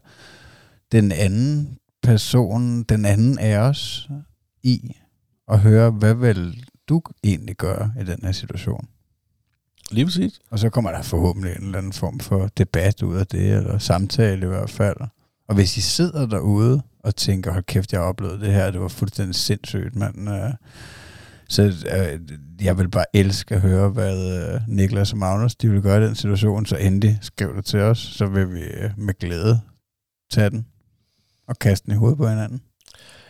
den anden person, den anden af os i, og høre, hvad vil du egentlig gøre i den her situation? Lige præcis. Og så kommer der forhåbentlig en eller anden form for debat ud af det, eller samtale i hvert fald. Og hvis I sidder derude og tænker, hold kæft, jeg oplevede det her, det var fuldstændig sindssygt, mand. Øh, så øh, jeg vil bare elske at høre, hvad øh, Niklas og Magnus de vil gøre i den situation, så endelig skriv det til os, så vil vi øh, med glæde tage den og kaste den i hovedet på hinanden.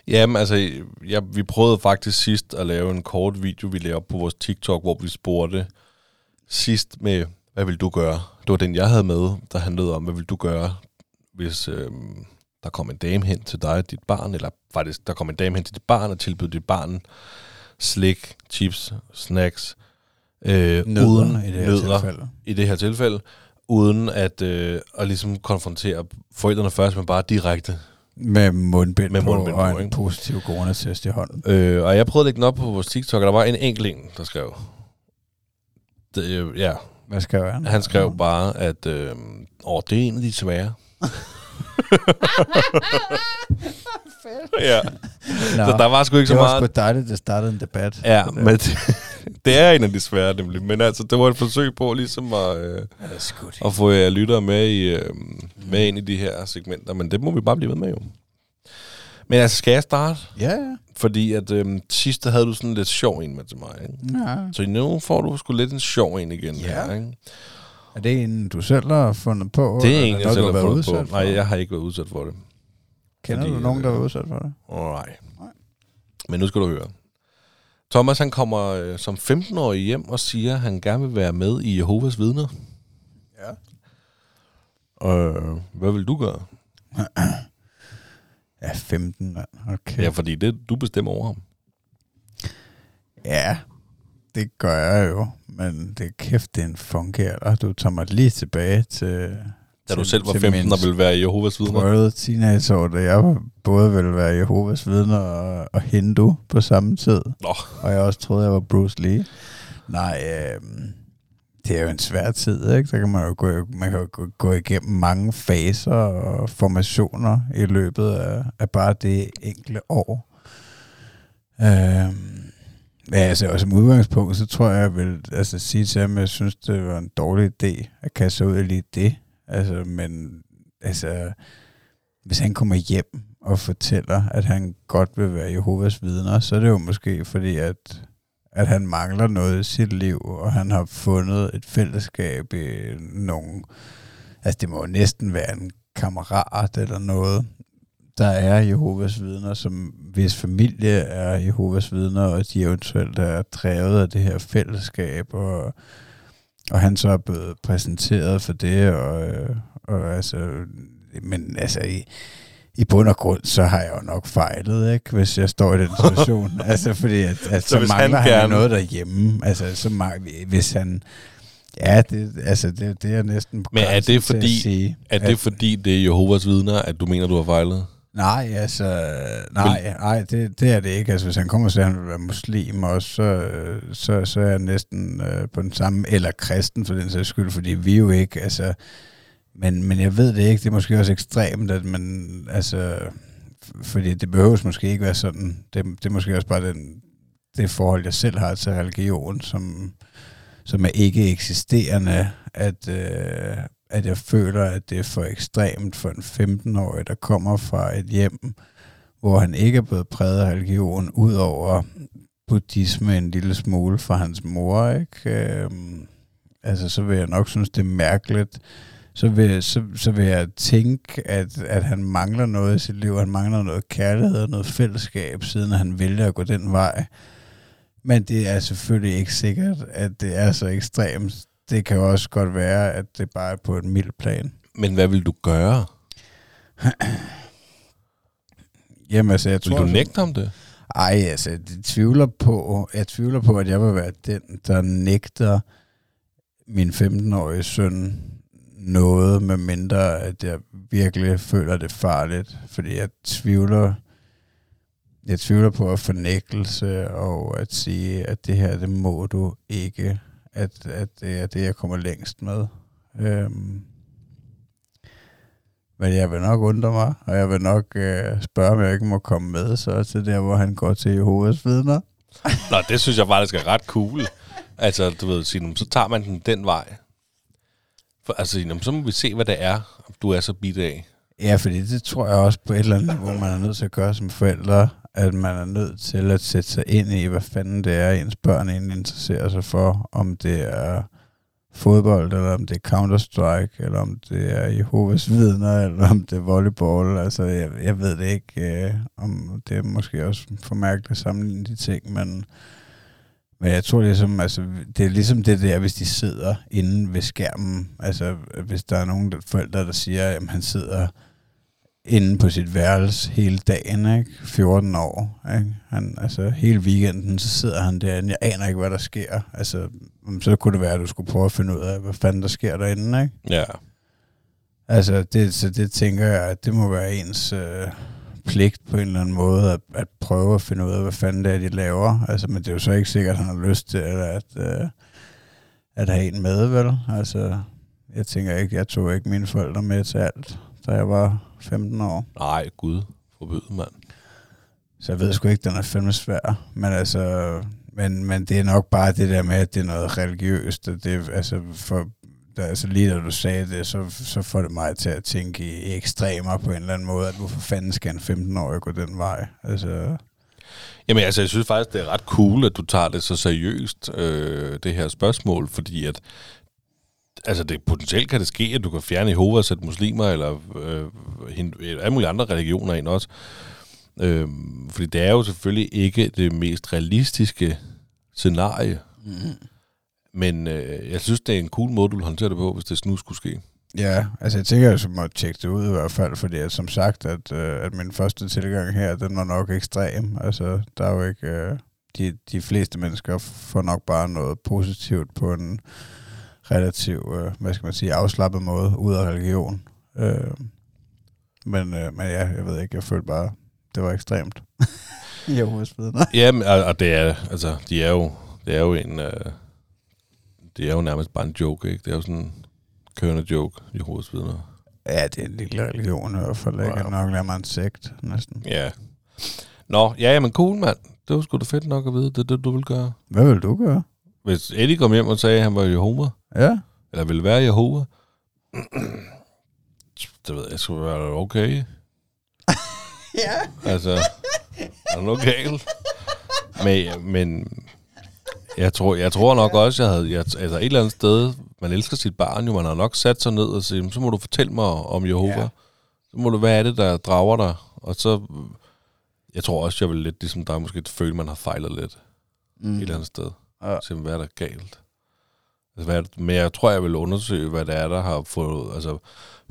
Jamen, altså, ja, vi prøvede faktisk sidst at lave en kort video, vi lavede op på vores TikTok, hvor vi spurgte sidst med, hvad vil du gøre? Det var den, jeg havde med, der handlede om, hvad vil du gøre, hvis øh, der kom en dame hen til dig og dit barn, eller faktisk, der kom en dame hen til dit barn og tilbød dit barn slik, chips, snacks, øh, uden i det her nødder, tilfælde. i det her tilfælde, uden at, øh, at ligesom konfrontere forældrene først, men bare direkte Med mundbind, Med på mundbind og på, en ikke? positiv coronatest i hånden. Øh, og jeg prøvede at lægge den op på vores TikTok, og der var en enkelt en, der skrev. Det, øh, ja, Hvad skal jeg han skrev bare, at øh, åh, det er en af de svære. [LAUGHS] ja, Nå, så der var sgu ikke så det var sgu meget. dejligt, det startede en debat. Ja, men det, [LAUGHS] det er en af de svære nemlig. Men altså, det var et forsøg på ligesom at, øh, at få jer lyttere med, i, øh, med ind i de her segmenter. Men det må vi bare blive ved med jo. Men altså, skal jeg starte? Ja, ja. Fordi at øh, sidst der havde du sådan lidt sjov en med til mig, ikke? ja. Så nu får du sgu lidt en sjov en igen. Ja. Her, ikke? Er det en, du selv har fundet på? Det er en, jeg noget, selv har været fundet udsat på. for? Nej, jeg har ikke været udsat for det. Kender fordi, du nogen, der øh, var udsat for det? Nej. Nej. Men nu skal du høre. Thomas han kommer øh, som 15-årig hjem og siger, at han gerne vil være med i Jehovas vidner. Ja. Øh, hvad vil du gøre? [CLEARS THROAT] Ja, 15, mand. Okay. Ja, fordi det du bestemmer over ham. Ja, det gør jeg jo. Men det er kæft, det er en funky alder. Du tager mig lige tilbage til... Da du til- selv var til 15 min og ville være Jehovas vidner. Prøvede teenageår, da jeg var- både ville være Jehovas vidner og, og hindu på samme tid. Nå, Og jeg også troede, jeg var Bruce Lee. Nej, øh, det er jo en svær tid, ikke? Der kan man jo gå, man kan jo gå, gå igennem mange faser og formationer i løbet af, af bare det enkelte år. Øh, ja, altså, og som udgangspunkt, så tror jeg, jeg vil altså, sige til ham, at jeg synes, det var en dårlig idé at kaste sig ud af lige det. Altså, men altså, hvis han kommer hjem og fortæller, at han godt vil være Jehovas vidner, så er det jo måske fordi, at, at han mangler noget i sit liv, og han har fundet et fællesskab i nogen... Altså, det må jo næsten være en kammerat eller noget, der er Jehovas vidner, som hvis familie er Jehovas vidner, og de eventuelt er drevet af det her fællesskab, og, og han så er blevet præsenteret for det, og, og altså, men altså, i, i bund og grund, så har jeg jo nok fejlet, ikke, hvis jeg står i den situation. [LAUGHS] altså, fordi at, at så, Så mangler han, gerne- han noget derhjemme. Altså, så mangler, hvis han... Ja, det, altså, det, det er næsten Men er det til at fordi- sige, Er det fordi, det er Jehovas vidner, at du mener, du har fejlet? Nej, altså, nej, nej det, det er det ikke. Altså, hvis han kommer og siger, at han vil være muslim også, så, så, så er jeg næsten øh, på den samme, eller kristen for den sags skyld, fordi vi jo ikke, altså, men, men jeg ved det ikke, det er måske også ekstremt, at man, altså, fordi det behøves måske ikke være sådan, det, det er måske også bare den, det forhold, jeg selv har til religion, som, som er ikke eksisterende, at, øh, at jeg føler, at det er for ekstremt for en 15-årig, der kommer fra et hjem, hvor han ikke er blevet præget af religion, udover buddhisme en lille smule fra hans mor, ikke? Øhm, altså, så vil jeg nok synes, det er mærkeligt. Så vil, så, så vil jeg tænke, at, at han mangler noget i sit liv. Han mangler noget kærlighed og noget fællesskab, siden han vælger at gå den vej. Men det er selvfølgelig ikke sikkert, at det er så ekstremt. Det kan også godt være, at det bare er på et mildt plan. Men hvad vil du gøre? [CLEARS THROAT] Jamen, altså, jeg Vil tror... du nægte ham det? Ej, altså, jeg tvivler på, jeg tvivler på, at jeg vil være den, der nægter min 15-årige søn noget, med mindre at jeg virkelig føler det farligt. Fordi jeg tvivler, jeg tvivler på at fornægtelse og at sige, at det her, det må du ikke. At, at det er det, jeg kommer længst med. Øhm. Men jeg vil nok undre mig, og jeg vil nok øh, spørge, om jeg ikke må komme med så til der, hvor han går til Jehovas vidner. Nå, det synes jeg faktisk er ret cool. Altså, du ved, sige, "Nå, så tager man den den vej. For, altså, sige, "Nå, så må vi se, hvad det er, du er så bit af. Ja, fordi det tror jeg også på et eller andet niveau, man er nødt til at gøre som forældre, at man er nødt til at sætte sig ind i, hvad fanden det er, ens børn egentlig interesserer sig for, om det er fodbold, eller om det er Counter-Strike, eller om det er Jehovas vidner, eller om det er volleyball. Altså, jeg, jeg ved det ikke, øh, om det er måske også for mærkeligt at sammenligne de ting, men, men jeg tror ligesom, altså, det er ligesom det der, hvis de sidder inde ved skærmen, altså hvis der er nogen der, forældre, der siger, at han sidder inde på sit værelse hele dagen, ikke? 14 år, ikke? Han, altså hele weekenden, så sidder han derinde, jeg aner ikke, hvad der sker. Altså, så kunne det være, at du skulle prøve at finde ud af, hvad fanden der sker derinde, ikke? Ja. Altså, det, så det tænker jeg, at det må være ens øh, pligt på en eller anden måde, at, at prøve at finde ud af, hvad fanden det er, de laver. Altså, men det er jo så ikke sikkert, at han har lyst til eller at, øh, at have en med, vel? Altså, jeg tænker ikke, jeg tog ikke mine forældre med til alt, da jeg var 15 år. Nej, gud. Forbyd, mand. Så jeg ved sgu ikke, den er fandme svær. Men altså, men, men det er nok bare det der med, at det er noget religiøst. og Det, er, altså, for, der, altså lige da du sagde det, så, så får det mig til at tænke i, i ekstremer på en eller anden måde, at hvorfor fanden skal en 15-årig gå den vej? Altså, Jamen altså, jeg synes faktisk, det er ret cool, at du tager det så seriøst, øh, det her spørgsmål, fordi at altså det potentielt kan det ske, at du kan fjerne Jehova og sætte muslimer eller øh, hindu- eller alle mulige andre religioner ind også. Øh, fordi det er jo selvfølgelig ikke det mest realistiske scenarie. mm. Men øh, jeg synes, det er en cool måde, du vil håndtere det på, hvis det nu skulle ske. Ja, altså jeg tænker, at jeg må tjekke det ud i hvert fald, fordi at, som sagt, at, øh, at min første tilgang her, den var nok ekstrem. Altså, der er jo ikke... Øh, de, de fleste mennesker får nok bare noget positivt på en relativt, øh, hvad skal man sige, afslappet måde ud af religion. Øh, men, øh, men ja, jeg ved ikke, jeg følte bare, det var ekstremt. [LAUGHS] Jehovas vidner. Ja, men, og, og det er, altså, de er jo, det er jo en, øh, det er jo nærmest bare en joke, ikke? Det er jo sådan en kørende joke, Jehovas vidner. Ja, det er en lille religion i hvert fald, ikke? Nok lader mig en sekt, næsten. Ja. Nå, ja, men cool, mand. Det var sgu da fedt nok at vide, det er det, du vil gøre. Hvad vil du gøre? Hvis Eddie kom hjem og sagde, at han var Jehova, Ja, eller ville være Jehova, det ved jeg, skulle være okay. [LAUGHS] ja. Altså, er der noget galt? Men, men jeg, tror, jeg tror nok også, jeg havde, jeg, altså et eller andet sted, man elsker sit barn jo, man har nok sat sig ned og sagt, så må du fortælle mig om Jehova. Ja. Så må du, hvad er det, der drager dig? Og så, jeg tror også, jeg vil lidt ligesom dig måske føle, man har fejlet lidt mm. et eller andet sted. Ja. Se, hvad er der galt? Altså, hvad er det, men jeg tror, jeg vil undersøge, hvad det er, der har fået, altså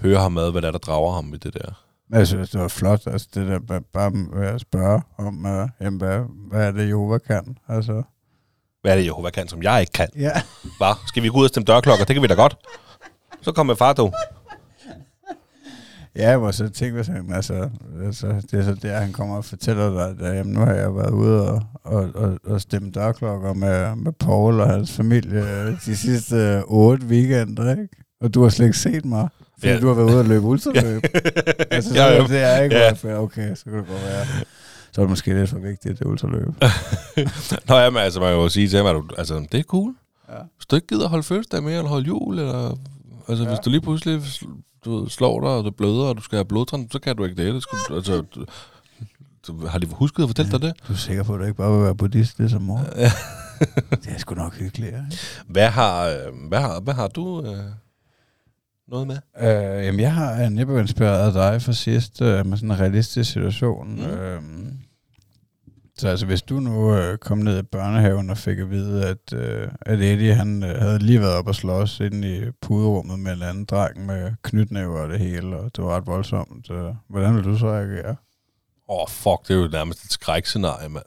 høre ham ad, hvad det er, der drager ham i det der. Jeg synes, det var flot, altså det der bare- bare med at spørge om, uh, jamen, hvad, hvad er det, Jehova kan? Altså, Hvad er det, Jehova kan, som jeg ikke kan? ja. Hvad? Skal vi gå ud og stemme dørklokker? Det kan vi da godt. Så kommer far, du. Ja, hvor så tænker sådan, altså, altså, det er så der, han kommer og fortæller dig, at jamen, nu har jeg været ude og, og, og, og stemme dørklokker med, med Paul og hans familie de sidste øh, otte weekender, ikke? Og du har slet ikke set mig, fordi Ja. du har været ude og løbe ultraløb. [LAUGHS] altså, så Ja, det er ikke, Ja. ja. okay, så kan det godt være. Så er det måske lidt for vigtigt, det ultraløb. [LAUGHS] Nå ja, men altså, man kan jo sige til ham, at du, altså, det er cool. Ja. Hvis du ikke gider holde fødselsdag mere, eller holde jul, eller... Altså, ja. Hvis du lige pludselig du ved, slår dig, og du bløder, og du skal have blodtræn, så kan du ikke det. det skulle, altså, du, du, har de husket at fortælle dig det? Du er sikker på, at du ikke bare vil være buddhist, det som mor? [LAUGHS] det er sgu nok hyggeligt, ikke? Hvad har, øh, hvad har, hvad har du øh, noget med? Øh, jamen, jeg har jeg blev inspireret af dig for sidst øh, med sådan en realistisk situation. Mm. Øh, så altså, hvis du nu øh, kom ned i børnehaven og fik at vide, at, øh, at Eddie han, øh, havde lige været op og slås inde i puderummet med en anden dreng med knytnæver og det hele, og det var ret voldsomt. Øh, hvordan vil du så reagere? Åh, oh, fuck, det er jo nærmest et skrækscenarie, mand.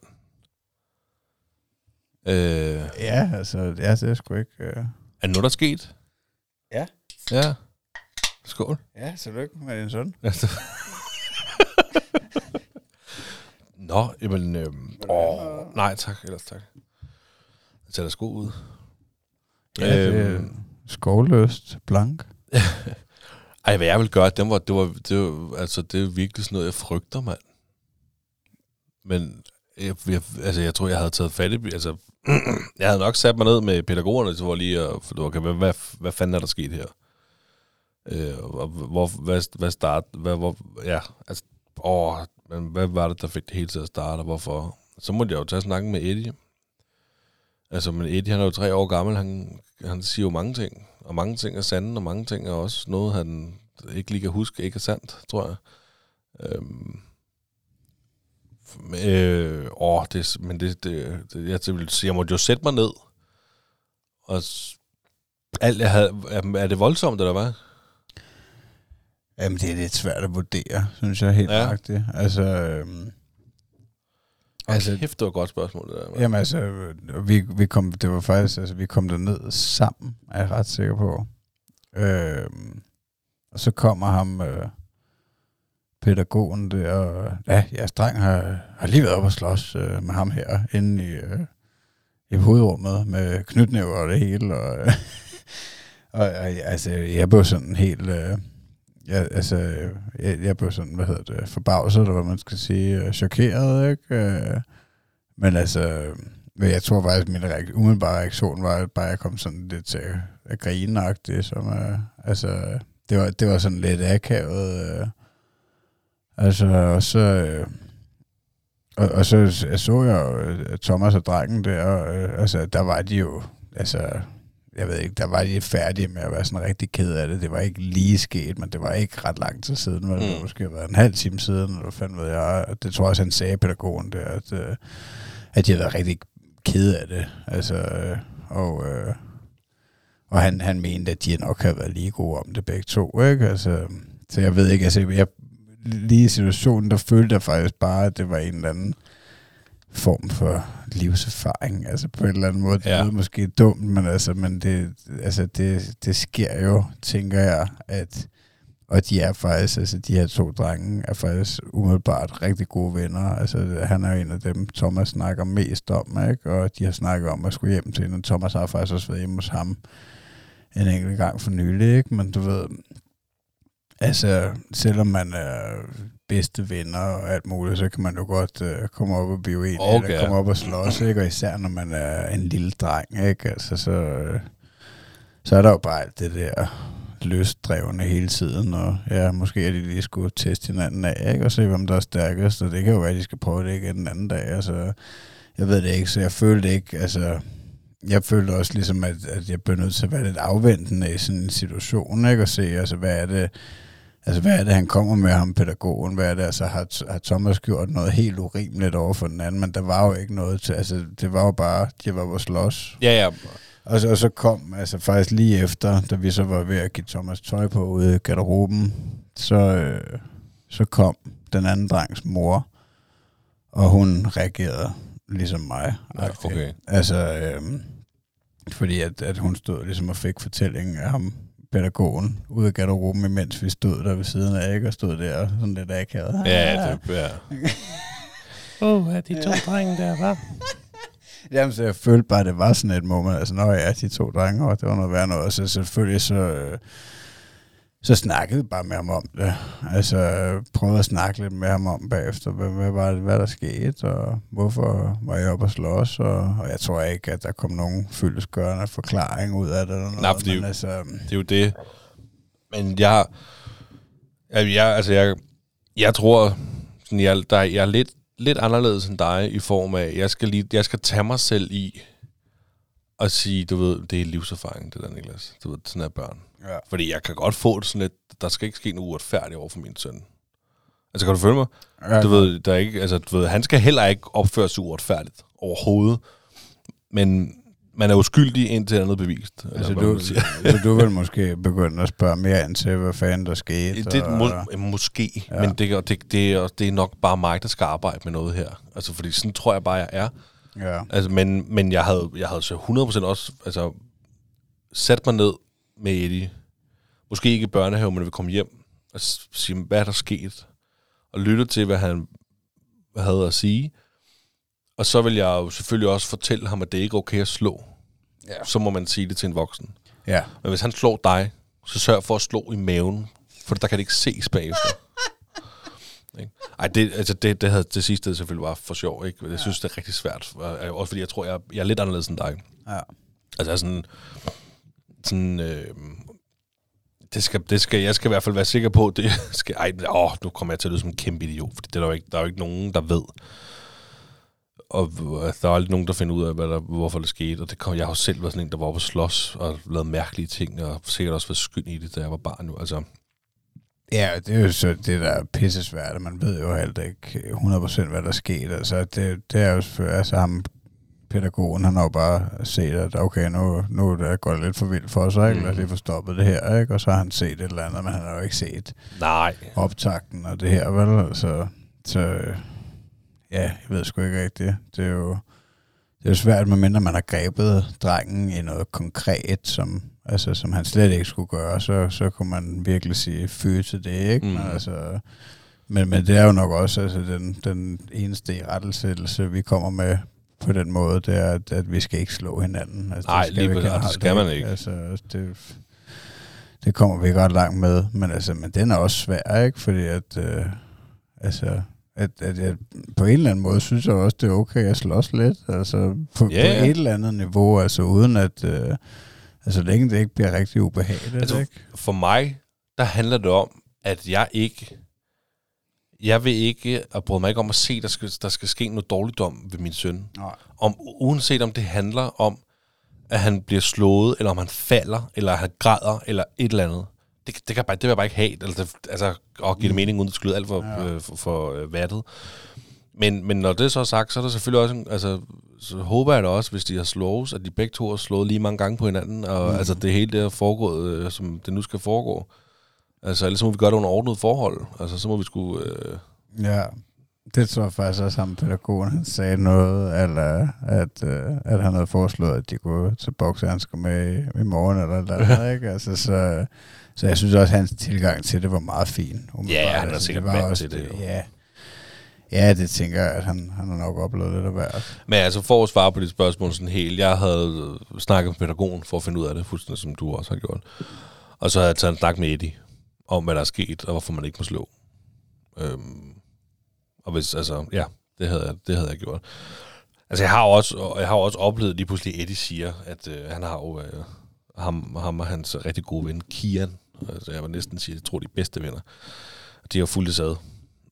Øh, Ja, altså, ja, det er sgu ikke... Øh... er det noget, der er sket? Ja. Ja. Skål. Ja, tillykke med din søn. Nå, jamen... Øh, åh, nej, tak. Ellers tak. Jeg tager da sko ud. Ja, det Øhm. skovløst, blank. [LAUGHS] Ej, hvad jeg vil gøre, det var, det var, det var, altså, det er virkelig sådan noget, jeg frygter, mand. Men jeg, jeg, altså, jeg tror, jeg havde taget fat i, altså, [CLEARS THROAT] jeg havde nok sat mig ned med pædagogerne, så var lige, og, okay, hvad, hvad, hvad fanden er der sket her? Øh, hvor, hvad, hvad start, hvad, hvor, ja, altså, åh, men hvad var det, der fik det hele til at starte, og hvorfor? Så måtte jeg jo tage snakken med Eddie. Altså, men Eddie, han er jo tre år gammel, han, han siger jo mange ting, og mange ting er sande, og mange ting er også noget, han ikke lige kan huske, ikke er sandt, tror jeg. Øhm, øh, åh, det, men det, det, det jeg, vil jeg måtte jo sætte mig ned, og alt jeg havde, er, er det voldsomt, eller hvad? Jamen, det er lidt svært at vurdere, synes jeg helt Ja. ja. Altså, øhm, Altså, Altså- Kæft, det var et godt spørgsmål, det der. jamen altså, vi, vi kom, det var faktisk, altså, vi kom derned sammen, er jeg ret sikker på. Øhm, og så kommer ham, øh, pædagogen der, og ja, jeres dreng har, har lige været op og slås øh, med ham her, inde i, øh, i hovedrummet, med knytnæver og det hele, og, øh, [LAUGHS] og, og altså, jeg blev sådan helt... Øh, Ja, altså, jeg, jeg blev sådan, hvad hedder det, forbavset, eller hvad man skal sige, øh, chokeret, ikke? Øh, men altså, men jeg tror faktisk, at min reak- umiddelbare reaktion var, at bare jeg kom sådan lidt til at, grine som, uh, altså, det var, det var sådan lidt akavet, Uh, altså, og så, uh, og, og så jeg så jeg jo Thomas og drengen der, øh, altså, der var de jo, altså, jeg ved ikke, der var de færdige med at være sådan rigtig ked af det. Det var ikke lige sket, men det var ikke ret lang tid siden. Men det Mm. var måske været en halv time siden, eller fanden ved jeg. Det tror jeg også, han sagde, pædagogen der, at, øh, at de havde været rigtig ked af det. Altså, øh, og, øh, og han, han mente, at de nok havde været lige gode om det begge to. Ikke? Altså, så jeg ved ikke, altså, jeg, lige i situationen, der følte jeg faktisk bare, at det var en eller anden form for livserfaring, altså på en eller anden måde. Det Ja. ja. måske dumt, men altså, men det, altså det, det sker jo, tænker jeg, at og de er faktisk, altså de her to drenge er faktisk umiddelbart rigtig gode venner. Altså han er en af dem, Thomas snakker mest om, ikke? Og de har snakket om at skulle hjem til hende. Thomas har faktisk også været hjemme hos ham en enkelt gang for nylig, ikke? Men du ved, altså selvom man er bedste venner og alt muligt, så kan man jo godt øh, komme op og blive Okay. okay. eller komme op og slås, ikke? Og især når man er en lille dreng, ikke? Altså så, øh, så er der jo bare alt det der løsdrevne hele tiden, og ja, måske er de lige skulle teste hinanden af, ikke? Og se, hvem der er stærkest, og det kan jo være, at de skal prøve det igen den anden dag, altså, jeg ved det ikke, så jeg følte ikke, altså, jeg følte også ligesom, at, at jeg blev nødt til at være lidt afventende i sådan en situation, ikke? Og se, altså, hvad er det, Altså, hvad er det, han kommer med ham, pædagogen? Hvad er det? Altså, har, har Thomas gjort noget helt urimeligt over for den anden? Men der var jo ikke noget til... Altså, det var jo bare, de var på slås. Ja, ja. Og så, og så kom, altså faktisk lige efter, da vi så var ved at give Thomas tøj på ude i garderoben, så, øh, så kom den anden drengs mor, og hun reagerede ligesom mig. Ja, okay. Altså, øh, fordi at, at hun stod ligesom og fik fortællingen af ham, pædagogen, ude af garderoben, imens vi stod der ved siden af, ikke? Og stod der sådan lidt akavet. Ja, det, ja. Åh, oh, er de to drenge der, var? Jamen, så jeg følte bare, at det var sådan et moment, altså, når jeg er de to drenge, og det var noget værd noget, og så selvfølgelig så, øh, så snakkede bare med ham om det. Altså, prøvede at snakke lidt med ham om bagefter, hvad, hvad var det, hvad der skete, og hvorfor var jeg oppe og slås, og, og jeg tror ikke, at der kom nogen fyldesgørende forklaring ud af det. Eller noget, Nej, for det er, men jo, altså, det er jo det. Men jeg, jeg, jeg altså jeg, jeg tror, sådan, jeg, der, jeg er lidt, lidt anderledes end dig i form af, jeg skal, lige, jeg skal tage mig selv i at sige, du ved, det er livserfaring, det der, Niklas. Du ved, sådan er børn. Ja. Fordi jeg kan godt få det sådan lidt, der skal ikke ske noget uretfærdigt over for min søn. Altså, kan du følge mig? Ja, Du ved, der er ikke, altså, du ved, han skal heller ikke opføre sig uretfærdigt overhovedet. Men man er uskyldig indtil andet bevist. eller Altså, hvad du, så du vil måske begynde at spørge mere ind til, hvad fanden der skete. Det og- må, måske, ja. men det, det, det, er, det er nok bare mig, der skal arbejde med noget her. Altså, fordi sådan tror jeg bare, jeg er. Ja. Altså, men, men jeg havde, jeg havde så 100% også altså, sat mig ned med Eddie. Måske ikke i børnehave, men vi kom hjem og sige, hvad er der sket? Og lytte til, hvad han havde at sige. Og så vil jeg jo selvfølgelig også fortælle ham, at det ikke er okay at slå. Ja. Så må man sige det til en voksen. ja. Men hvis han slår dig, så sørg for at slå i maven, for der kan det ikke ses bagefter. [LAUGHS] Ej, det, altså det, det, havde, det sidste selvfølgelig var for sjov, ikke? Jeg synes, det er rigtig svært. Også fordi jeg tror, jeg, jeg er lidt anderledes end dig. ja. Altså er sådan sådan øh, det skal, det skal, jeg skal i hvert fald være sikker på, det [LAUGHS] skal, ej, åh, nu kommer jeg til at lyde som en kæmpe idiot, for det er der, jo ikke, der er jo ikke nogen, der ved. Og der er aldrig nogen, der finder ud af, hvad der, hvorfor det skete. Og det kom, jeg har jo selv været sådan en, der var oppe og slås og lavet mærkelige ting, og sikkert også været skyld i det, da jeg var barn nu. Altså, Ja, det er jo så det, der er pissesvært, og man ved jo helt ikke 100% hvad der skete. Altså, det, det er jo selvfølgelig, altså ham, pædagogen, han har jo bare set, at okay, nu, nu er det gået lidt for vildt for sig, ikke? Mhm. Lad os lige få stoppet det her, ikke? Og så har han set et eller andet, men han har jo ikke set nej. optakten og det her, vel? Altså, så ja, jeg ved sgu ikke rigtigt. Det er jo, det er jo svært, medmindre man har grebet drengen i noget konkret, som, altså, som han slet ikke skulle gøre, så, så kunne man virkelig sige fyre til det, ikke? Mm. Men, Mhm. altså, men, men det er jo nok også altså, den, den eneste i rettelsættelse, vi kommer med på den måde, det er, at, at vi skal ikke slå hinanden. Altså, Nej, det lige præcis. Det skal man ikke. Altså, det, det kommer vi ret langt med, men, altså, men den er også svær, ikke? Fordi at, øh, altså, at, at jeg på en eller anden måde synes jeg også, det er okay at slås lidt. Altså på, Ja, på et eller andet niveau, altså uden at, øh, altså længe det ikke bliver rigtig ubehageligt, Altså, ikke? For mig, der handler det om, at jeg ikke... Jeg vil ikke, og bryde mig ikke om at se, der skal, der skal ske noget dårligdom ved min søn. Nej. Om, uanset om det handler om, at han bliver slået, eller om han falder, eller han græder, eller et eller andet. Det, det, kan bare, det vil jeg bare ikke have. Altså, det, altså at give det mening, uden at lyde alt for, Ja. øh, for, for øh, vattet. Men, men når det så er sagt, så er der selvfølgelig også, en, altså, så håber jeg da også, hvis de har slået, at de begge to har slået lige mange gange på hinanden, og Mm. mm. altså det hele det er foregået, øh, som det nu skal foregå. Altså, ellers må vi gøre det under ordnet forhold. Altså, så må vi skulle... Øh, Ja, det tror jeg faktisk også, ham pædagogen, han sagde noget, eller at, øh, at han havde foreslået, at de kunne tage boksehandsker med i, i morgen, eller eller andet, [LAUGHS] ikke? Altså, så, så jeg synes også, at hans tilgang til det var meget fin. Ja, han er Altså, sikkert var vant til det, jo. Ja, ja, det tænker jeg, at han, han har nok oplevet lidt af hvert. Men altså, for at svare på dit spørgsmål sådan helt, jeg havde snakket med pædagogen for at finde ud af det, fuldstændig som du også har gjort. Og så havde jeg taget en snak med Eddie om, hvad der er sket, og hvorfor man ikke må slå. Øhm, og hvis, altså, ja, det havde, jeg, det havde jeg gjort. Altså, jeg har jo også, jeg har også oplevet lige pludselig, Eddie siger, at øh, han har jo øh, ham, ham og hans rigtig gode ven, Kian, altså jeg vil næsten sige, at jeg tror, de bedste venner. De har fuldt sad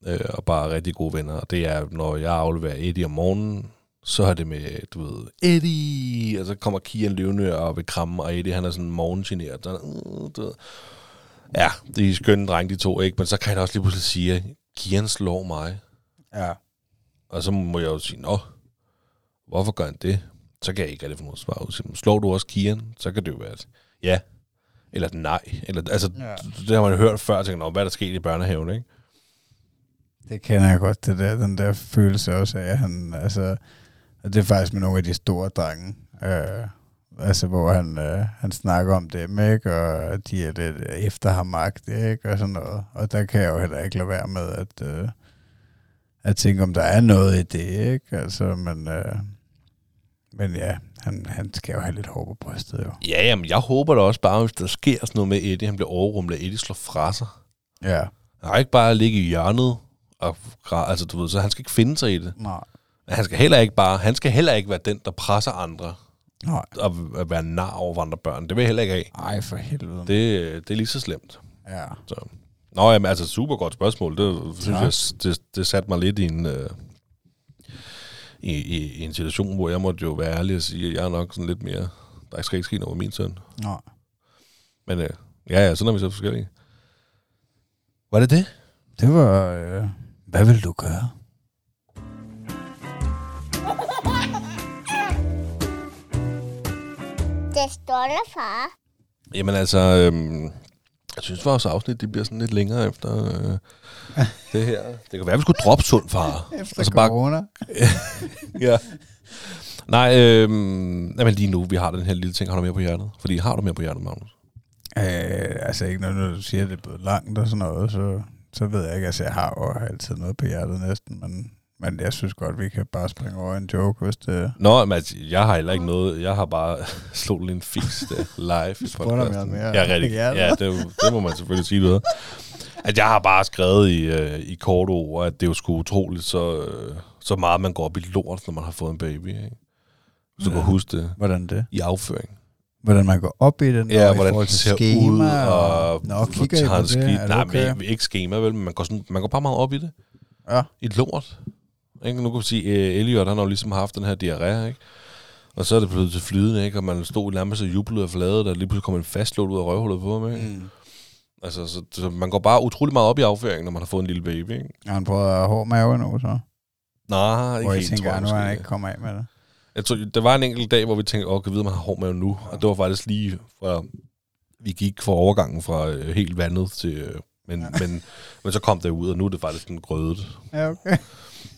øh, og bare rigtig gode venner. Og det er, når jeg afleverer Eddie om morgenen, så er det med, du ved, Eddie, og så kommer Kian løvende og vil kramme, og Eddie, han er sådan morgengeneret. så, øh, du ved. Ja, de er skønne drenge, de to, ikke? Men så kan han også lige pludselig sige, at Kian slår mig. Ja. Og så må jeg jo sige, nå, hvorfor gør han det? Så kan jeg ikke rigtig få noget svar ud. Slår du også Kian? Så kan det jo være, at ja, eller et nej. Eller, altså, Ja. det har man hørt før, og tænker, hvad er der sket i børnehaven, ikke? Det kender jeg godt, det der, den der følelse også af, at han, altså, og det er faktisk med nogle af de store drenge, øh, altså hvor han, øh, han snakker om dem, ikke, og de er lidt efter ham magt, ikke, og sådan noget, og der kan jeg jo heller ikke lade være med at, øh, at tænke, om der er noget i det, ikke, altså, men, øh, men ja, han, han skal jo have lidt hår på brystet, jo. Ja, jamen, jeg håber da også bare, hvis der sker sådan noget med Eddie, han bliver overrumlet, Eddie slår fra sig. Ja, Han har ikke bare ligge i hjørnet, og, altså, du ved, så han skal ikke finde sig i det. nej, Han skal heller ikke bare, han skal heller ikke være den, der presser andre, nej, og at være nar over andre børn. Det vil jeg heller ikke have. ej for helvede. Det, det er lige så slemt. Ja, Så. Nå, jamen, altså super godt spørgsmål. Det synes Tak. jeg, det, det satte mig lidt i en, øh, i, i, i en situation, hvor jeg måtte jo være ærlig og sige, at jeg er nok sådan lidt mere, der skal ikke ske noget med min søn. nej. Men øh, ja, ja, sådan er vi så forskellige. Var det det? Det var, øh, hvad vil du gøre? Det står der, far. Jamen altså, øhm, jeg synes vores afsnit, det bliver sådan lidt længere efter øh, [LAUGHS] det her. Det kan være, at vi skulle droppe sund far. Efter Og så bare- corona? [LAUGHS] ja. Nej, øhm, jamen lige nu, vi har den her lille ting, har du mere på hjertet? Fordi har du mere på hjertet, Magnus? Øh, altså ikke når du siger, at det er blevet langt og sådan noget, så, så ved jeg ikke. Altså jeg har jo altid noget på hjertet næsten, men, men jeg synes godt, vi kan bare springe over en joke, hvis det... Nå, men altså, jeg har heller ikke noget. Jeg har bare [LAUGHS] slået en fiks der live i Spurgte om jeg mere Ja, rigtig. Ja, det, er jo- det må man selvfølgelig sige, du. At jeg har bare skrevet i, øh, i korte ord, at det er jo sgu utroligt, så, øh, så meget man går op i lort, når man har fået en baby. Ikke? Du Ja. kan huske det Hvordan det? i afføring. Hvordan man går op i den, Ja, og i hvordan forhold det til ser schema, ud, og, Nå, kigger I på det? skidt- Er Nej, okay? men ikke schema, vel? Men man går, sådan, man går bare meget op i det. Ja. I lort. Ikke? Nu kan vi sige, at Elliot han har jo ligesom haft den her diarré, ikke? Og så er det blevet til flydende, ikke? Og man stod nærmest og jublede og flade, der lige pludselig kom en fastlåt ud af røvhullet på ham, ikke? Mm. Altså, så, så, man går bare utrolig meget op i afføringen, når man har fået en lille baby, ikke? Har han prøvet hård mave nu, så? Nej, ikke Hvor I helt, tænker, tror jeg nu er han ikke kommet af med det. Jeg tror, der var en enkelt dag, hvor vi tænkte, åh, kan vide, man har hård mave nu. Og det var faktisk lige fra, vi gik fra overgangen fra øh, helt vandet til, øh, men, ja. men, men så kom det ud, og nu er det faktisk en grødet. Ja, okay.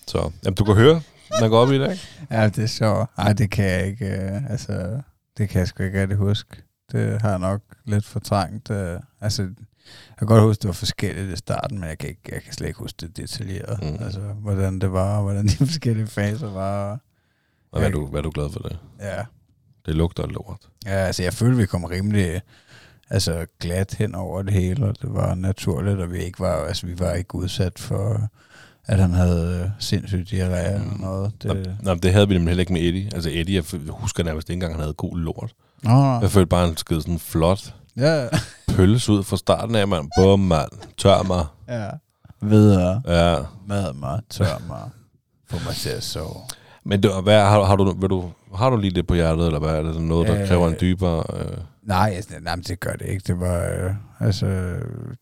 Så, jamen, du kan høre, man går op i det, ikke? Ja, det er sjovt. Ej, det kan jeg ikke, øh, altså, det kan jeg sgu ikke rigtig huske. Det har jeg nok lidt fortrængt. Øh, altså, jeg kan godt huske, det var forskelligt i starten, men jeg kan, ikke, jeg kan slet ikke huske det detaljeret. Mm. Altså, hvordan det var, og hvordan de [LAUGHS] forskellige faser var. Og hvad er, du, hvad er du glad for det? Ja, Det lugter lort. ja altså, jeg følte, vi kom rimelig altså, glat hen over det hele, og det var naturligt, og vi ikke var, altså, vi var ikke udsat for, at han havde øh, sindssygt diarré eller Mm. noget. Det... Det, Nå, men det havde vi nemlig heller ikke med Eddie. Altså Eddie, jeg husker nærmest ikke engang, han havde god lort. Nå, nå. Jeg følte bare, at han skede sådan flot Ja, pølse ud fra starten af, mand. Bum, mand. Tør mig. ja. Videre. Ja. Mad mig, tør mig, få mig til at sove. Men det, hvad, har, har, du, vil du, har du lige det på hjertet, eller hvad er det noget, der Øh. kræver en dybere... Øh, Nej, altså, nej det gør det ikke. Det var, øh, altså,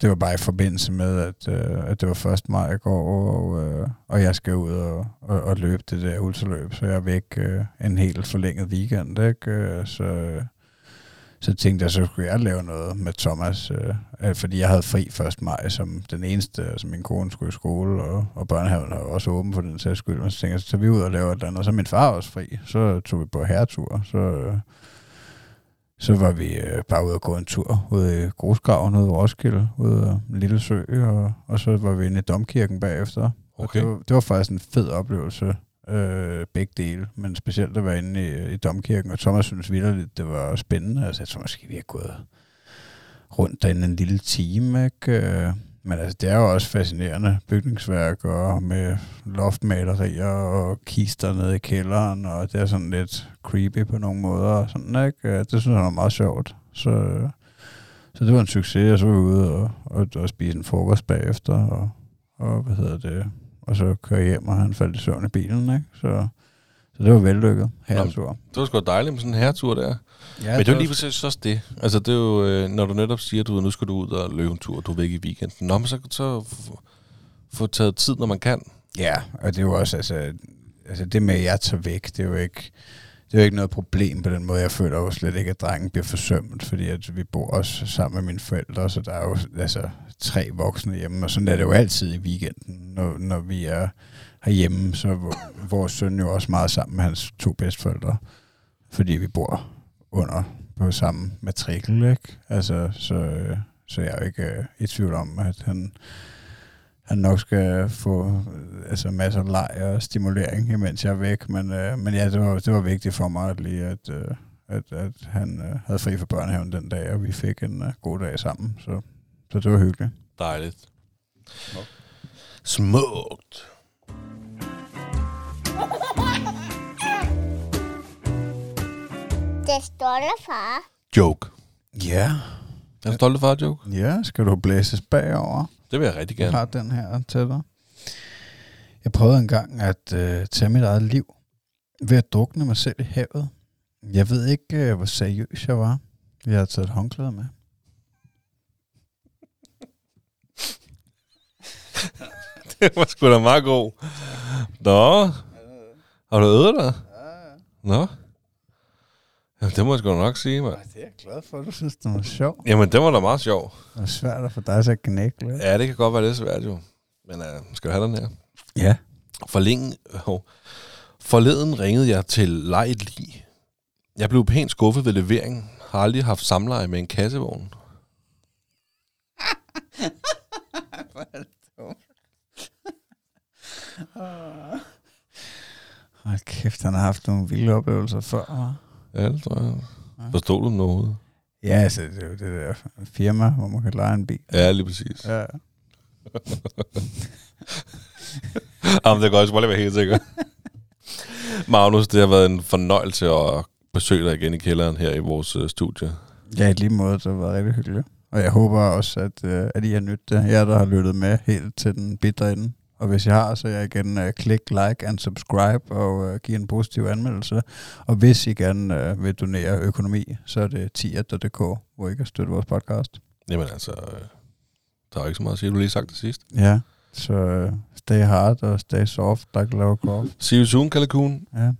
det var bare i forbindelse med, at, øh, at det var 1. maj i går, og, øh, og jeg skal ud og, og, og løbe det der ultraløb, så jeg er væk øh, en helt forlænget weekend, ikke? Øh, så, så tænkte jeg, så skulle jeg lave noget med Thomas, øh, øh fordi jeg havde fri 1. maj som den eneste, altså min kone skulle i skole, og, og børnehaven var også åben for den sags skyld, men så tænkte jeg, så tager vi ud og laver et eller andet, og så min far også fri, så tog vi på herretur, så... Øh, så var vi øh, bare ude og gå en tur ude i Grusgraven ude i Roskilde, ude en lille sø, og, og så var vi inde i Domkirken bagefter. Okay. det, var, det var faktisk en fed oplevelse, øh, begge dele, men specielt at være inde i, i Domkirken, og Thomas synes vildt, det var spændende. Altså, jeg tror måske, vi har gået rundt derinde en lille time, ikke? Men altså, det er jo også fascinerende bygningsværk, og med loftmalerier og kister nede i kælderen, og det er sådan lidt creepy på nogle måder, og sådan, ikke? Øh, Det synes jeg var meget sjovt. Så, så det var en succes, og så var vi ude og, og, og spise en frokost bagefter, og, og hvad hedder det, og så køre hjem, og han faldt i søvn i bilen, ikke? Så, så det var vellykket herretur. Det var sgu dejligt med sådan en herretur der. Ja, Men det er jo lige præcis også det. Altså, det er jo, øh, når du netop siger, at du, nu skal du ud og løbe en tur, og du er væk i weekenden. Nå, men så, så få taget tid, når man kan. Ja, og det er jo også, altså, altså det med, at jeg tager væk, det er jo ikke, det er jo ikke noget problem på den måde. Jeg føler jo slet ikke, at drengen bliver forsømt, fordi at vi bor også sammen med mine forældre, så der er jo altså, tre voksne hjemme, og sådan er det jo altid i weekenden, når, når vi er herhjemme, så vor- vores søn jo også meget sammen med hans to bedsteforældre, fordi vi bor under på samme matrikel, ikke? Altså, så, så jeg er jo ikke øh, i tvivl om, at han, han nok skal få øh, altså masser af leg og stimulering, imens jeg er væk. Men, øh, men ja, det var, det var vigtigt for mig at lige, at, øh, at, at han øh, havde fri fra børnehaven den dag, og vi fik en øh, god dag sammen. Så, så det var hyggeligt. Dejligt. Smukt. Det stolte far. Joke. Ja. Er du stolt af far, Joke? Ja, skal du blæses bagover? Det vil jeg rigtig Jeg gerne. har den her til dig. Jeg prøvede engang at øh, tage mit eget liv ved at drukne mig selv i havet. Jeg ved ikke, øh, hvor seriøs jeg var. Jeg har taget et håndklæde med. [LAUGHS] det var sgu da meget god. Nå. Har du øvet dig? Nå. Jamen, det må jeg sgu nok sige, mand. Det er jeg glad for, at du synes, det var sjov. Jamen, det var da meget sjov. Det er svært at få dig til at knække lidt. Ja, det kan godt være lidt svært, jo. Men uh, skal du have den her? Ja. Forlænge, oh. Forleden ringede jeg til Lejet Lig. Jeg blev pænt skuffet ved leveringen. Har aldrig haft samleje med en kassevogn. [LAUGHS] Hold kæft, han har haft nogle vilde oplevelser før. Ja, det tror jeg. Forstod du noget? Ja, altså, det er jo det der firma, hvor man kan lege en bil. Ja, lige præcis. Ja. [LAUGHS] Jamen, det er godt, jeg skal bare lige være helt sikker. Magnus, det har været en fornøjelse at besøge dig igen i kælderen her i vores uh, studie. Ja, i lige måde, det har været rigtig hyggeligt. Og jeg håber også, at, øh, at I har nydt det. Jeg der har lyttet med helt til den bitre ende. Og hvis jeg har, så jeg igen uh, klik, like and subscribe og uh, give en positiv anmeldelse. Og hvis I gerne uh, vil donere økonomi, så er det tier.dk, hvor I kan støtte vores podcast. Jamen altså, øh, der er jo ikke så meget at sige. Du lige sagt det sidst. Ja, så uh, stay hard og stay soft, like low cough. See you soon, Kalakun. Ja,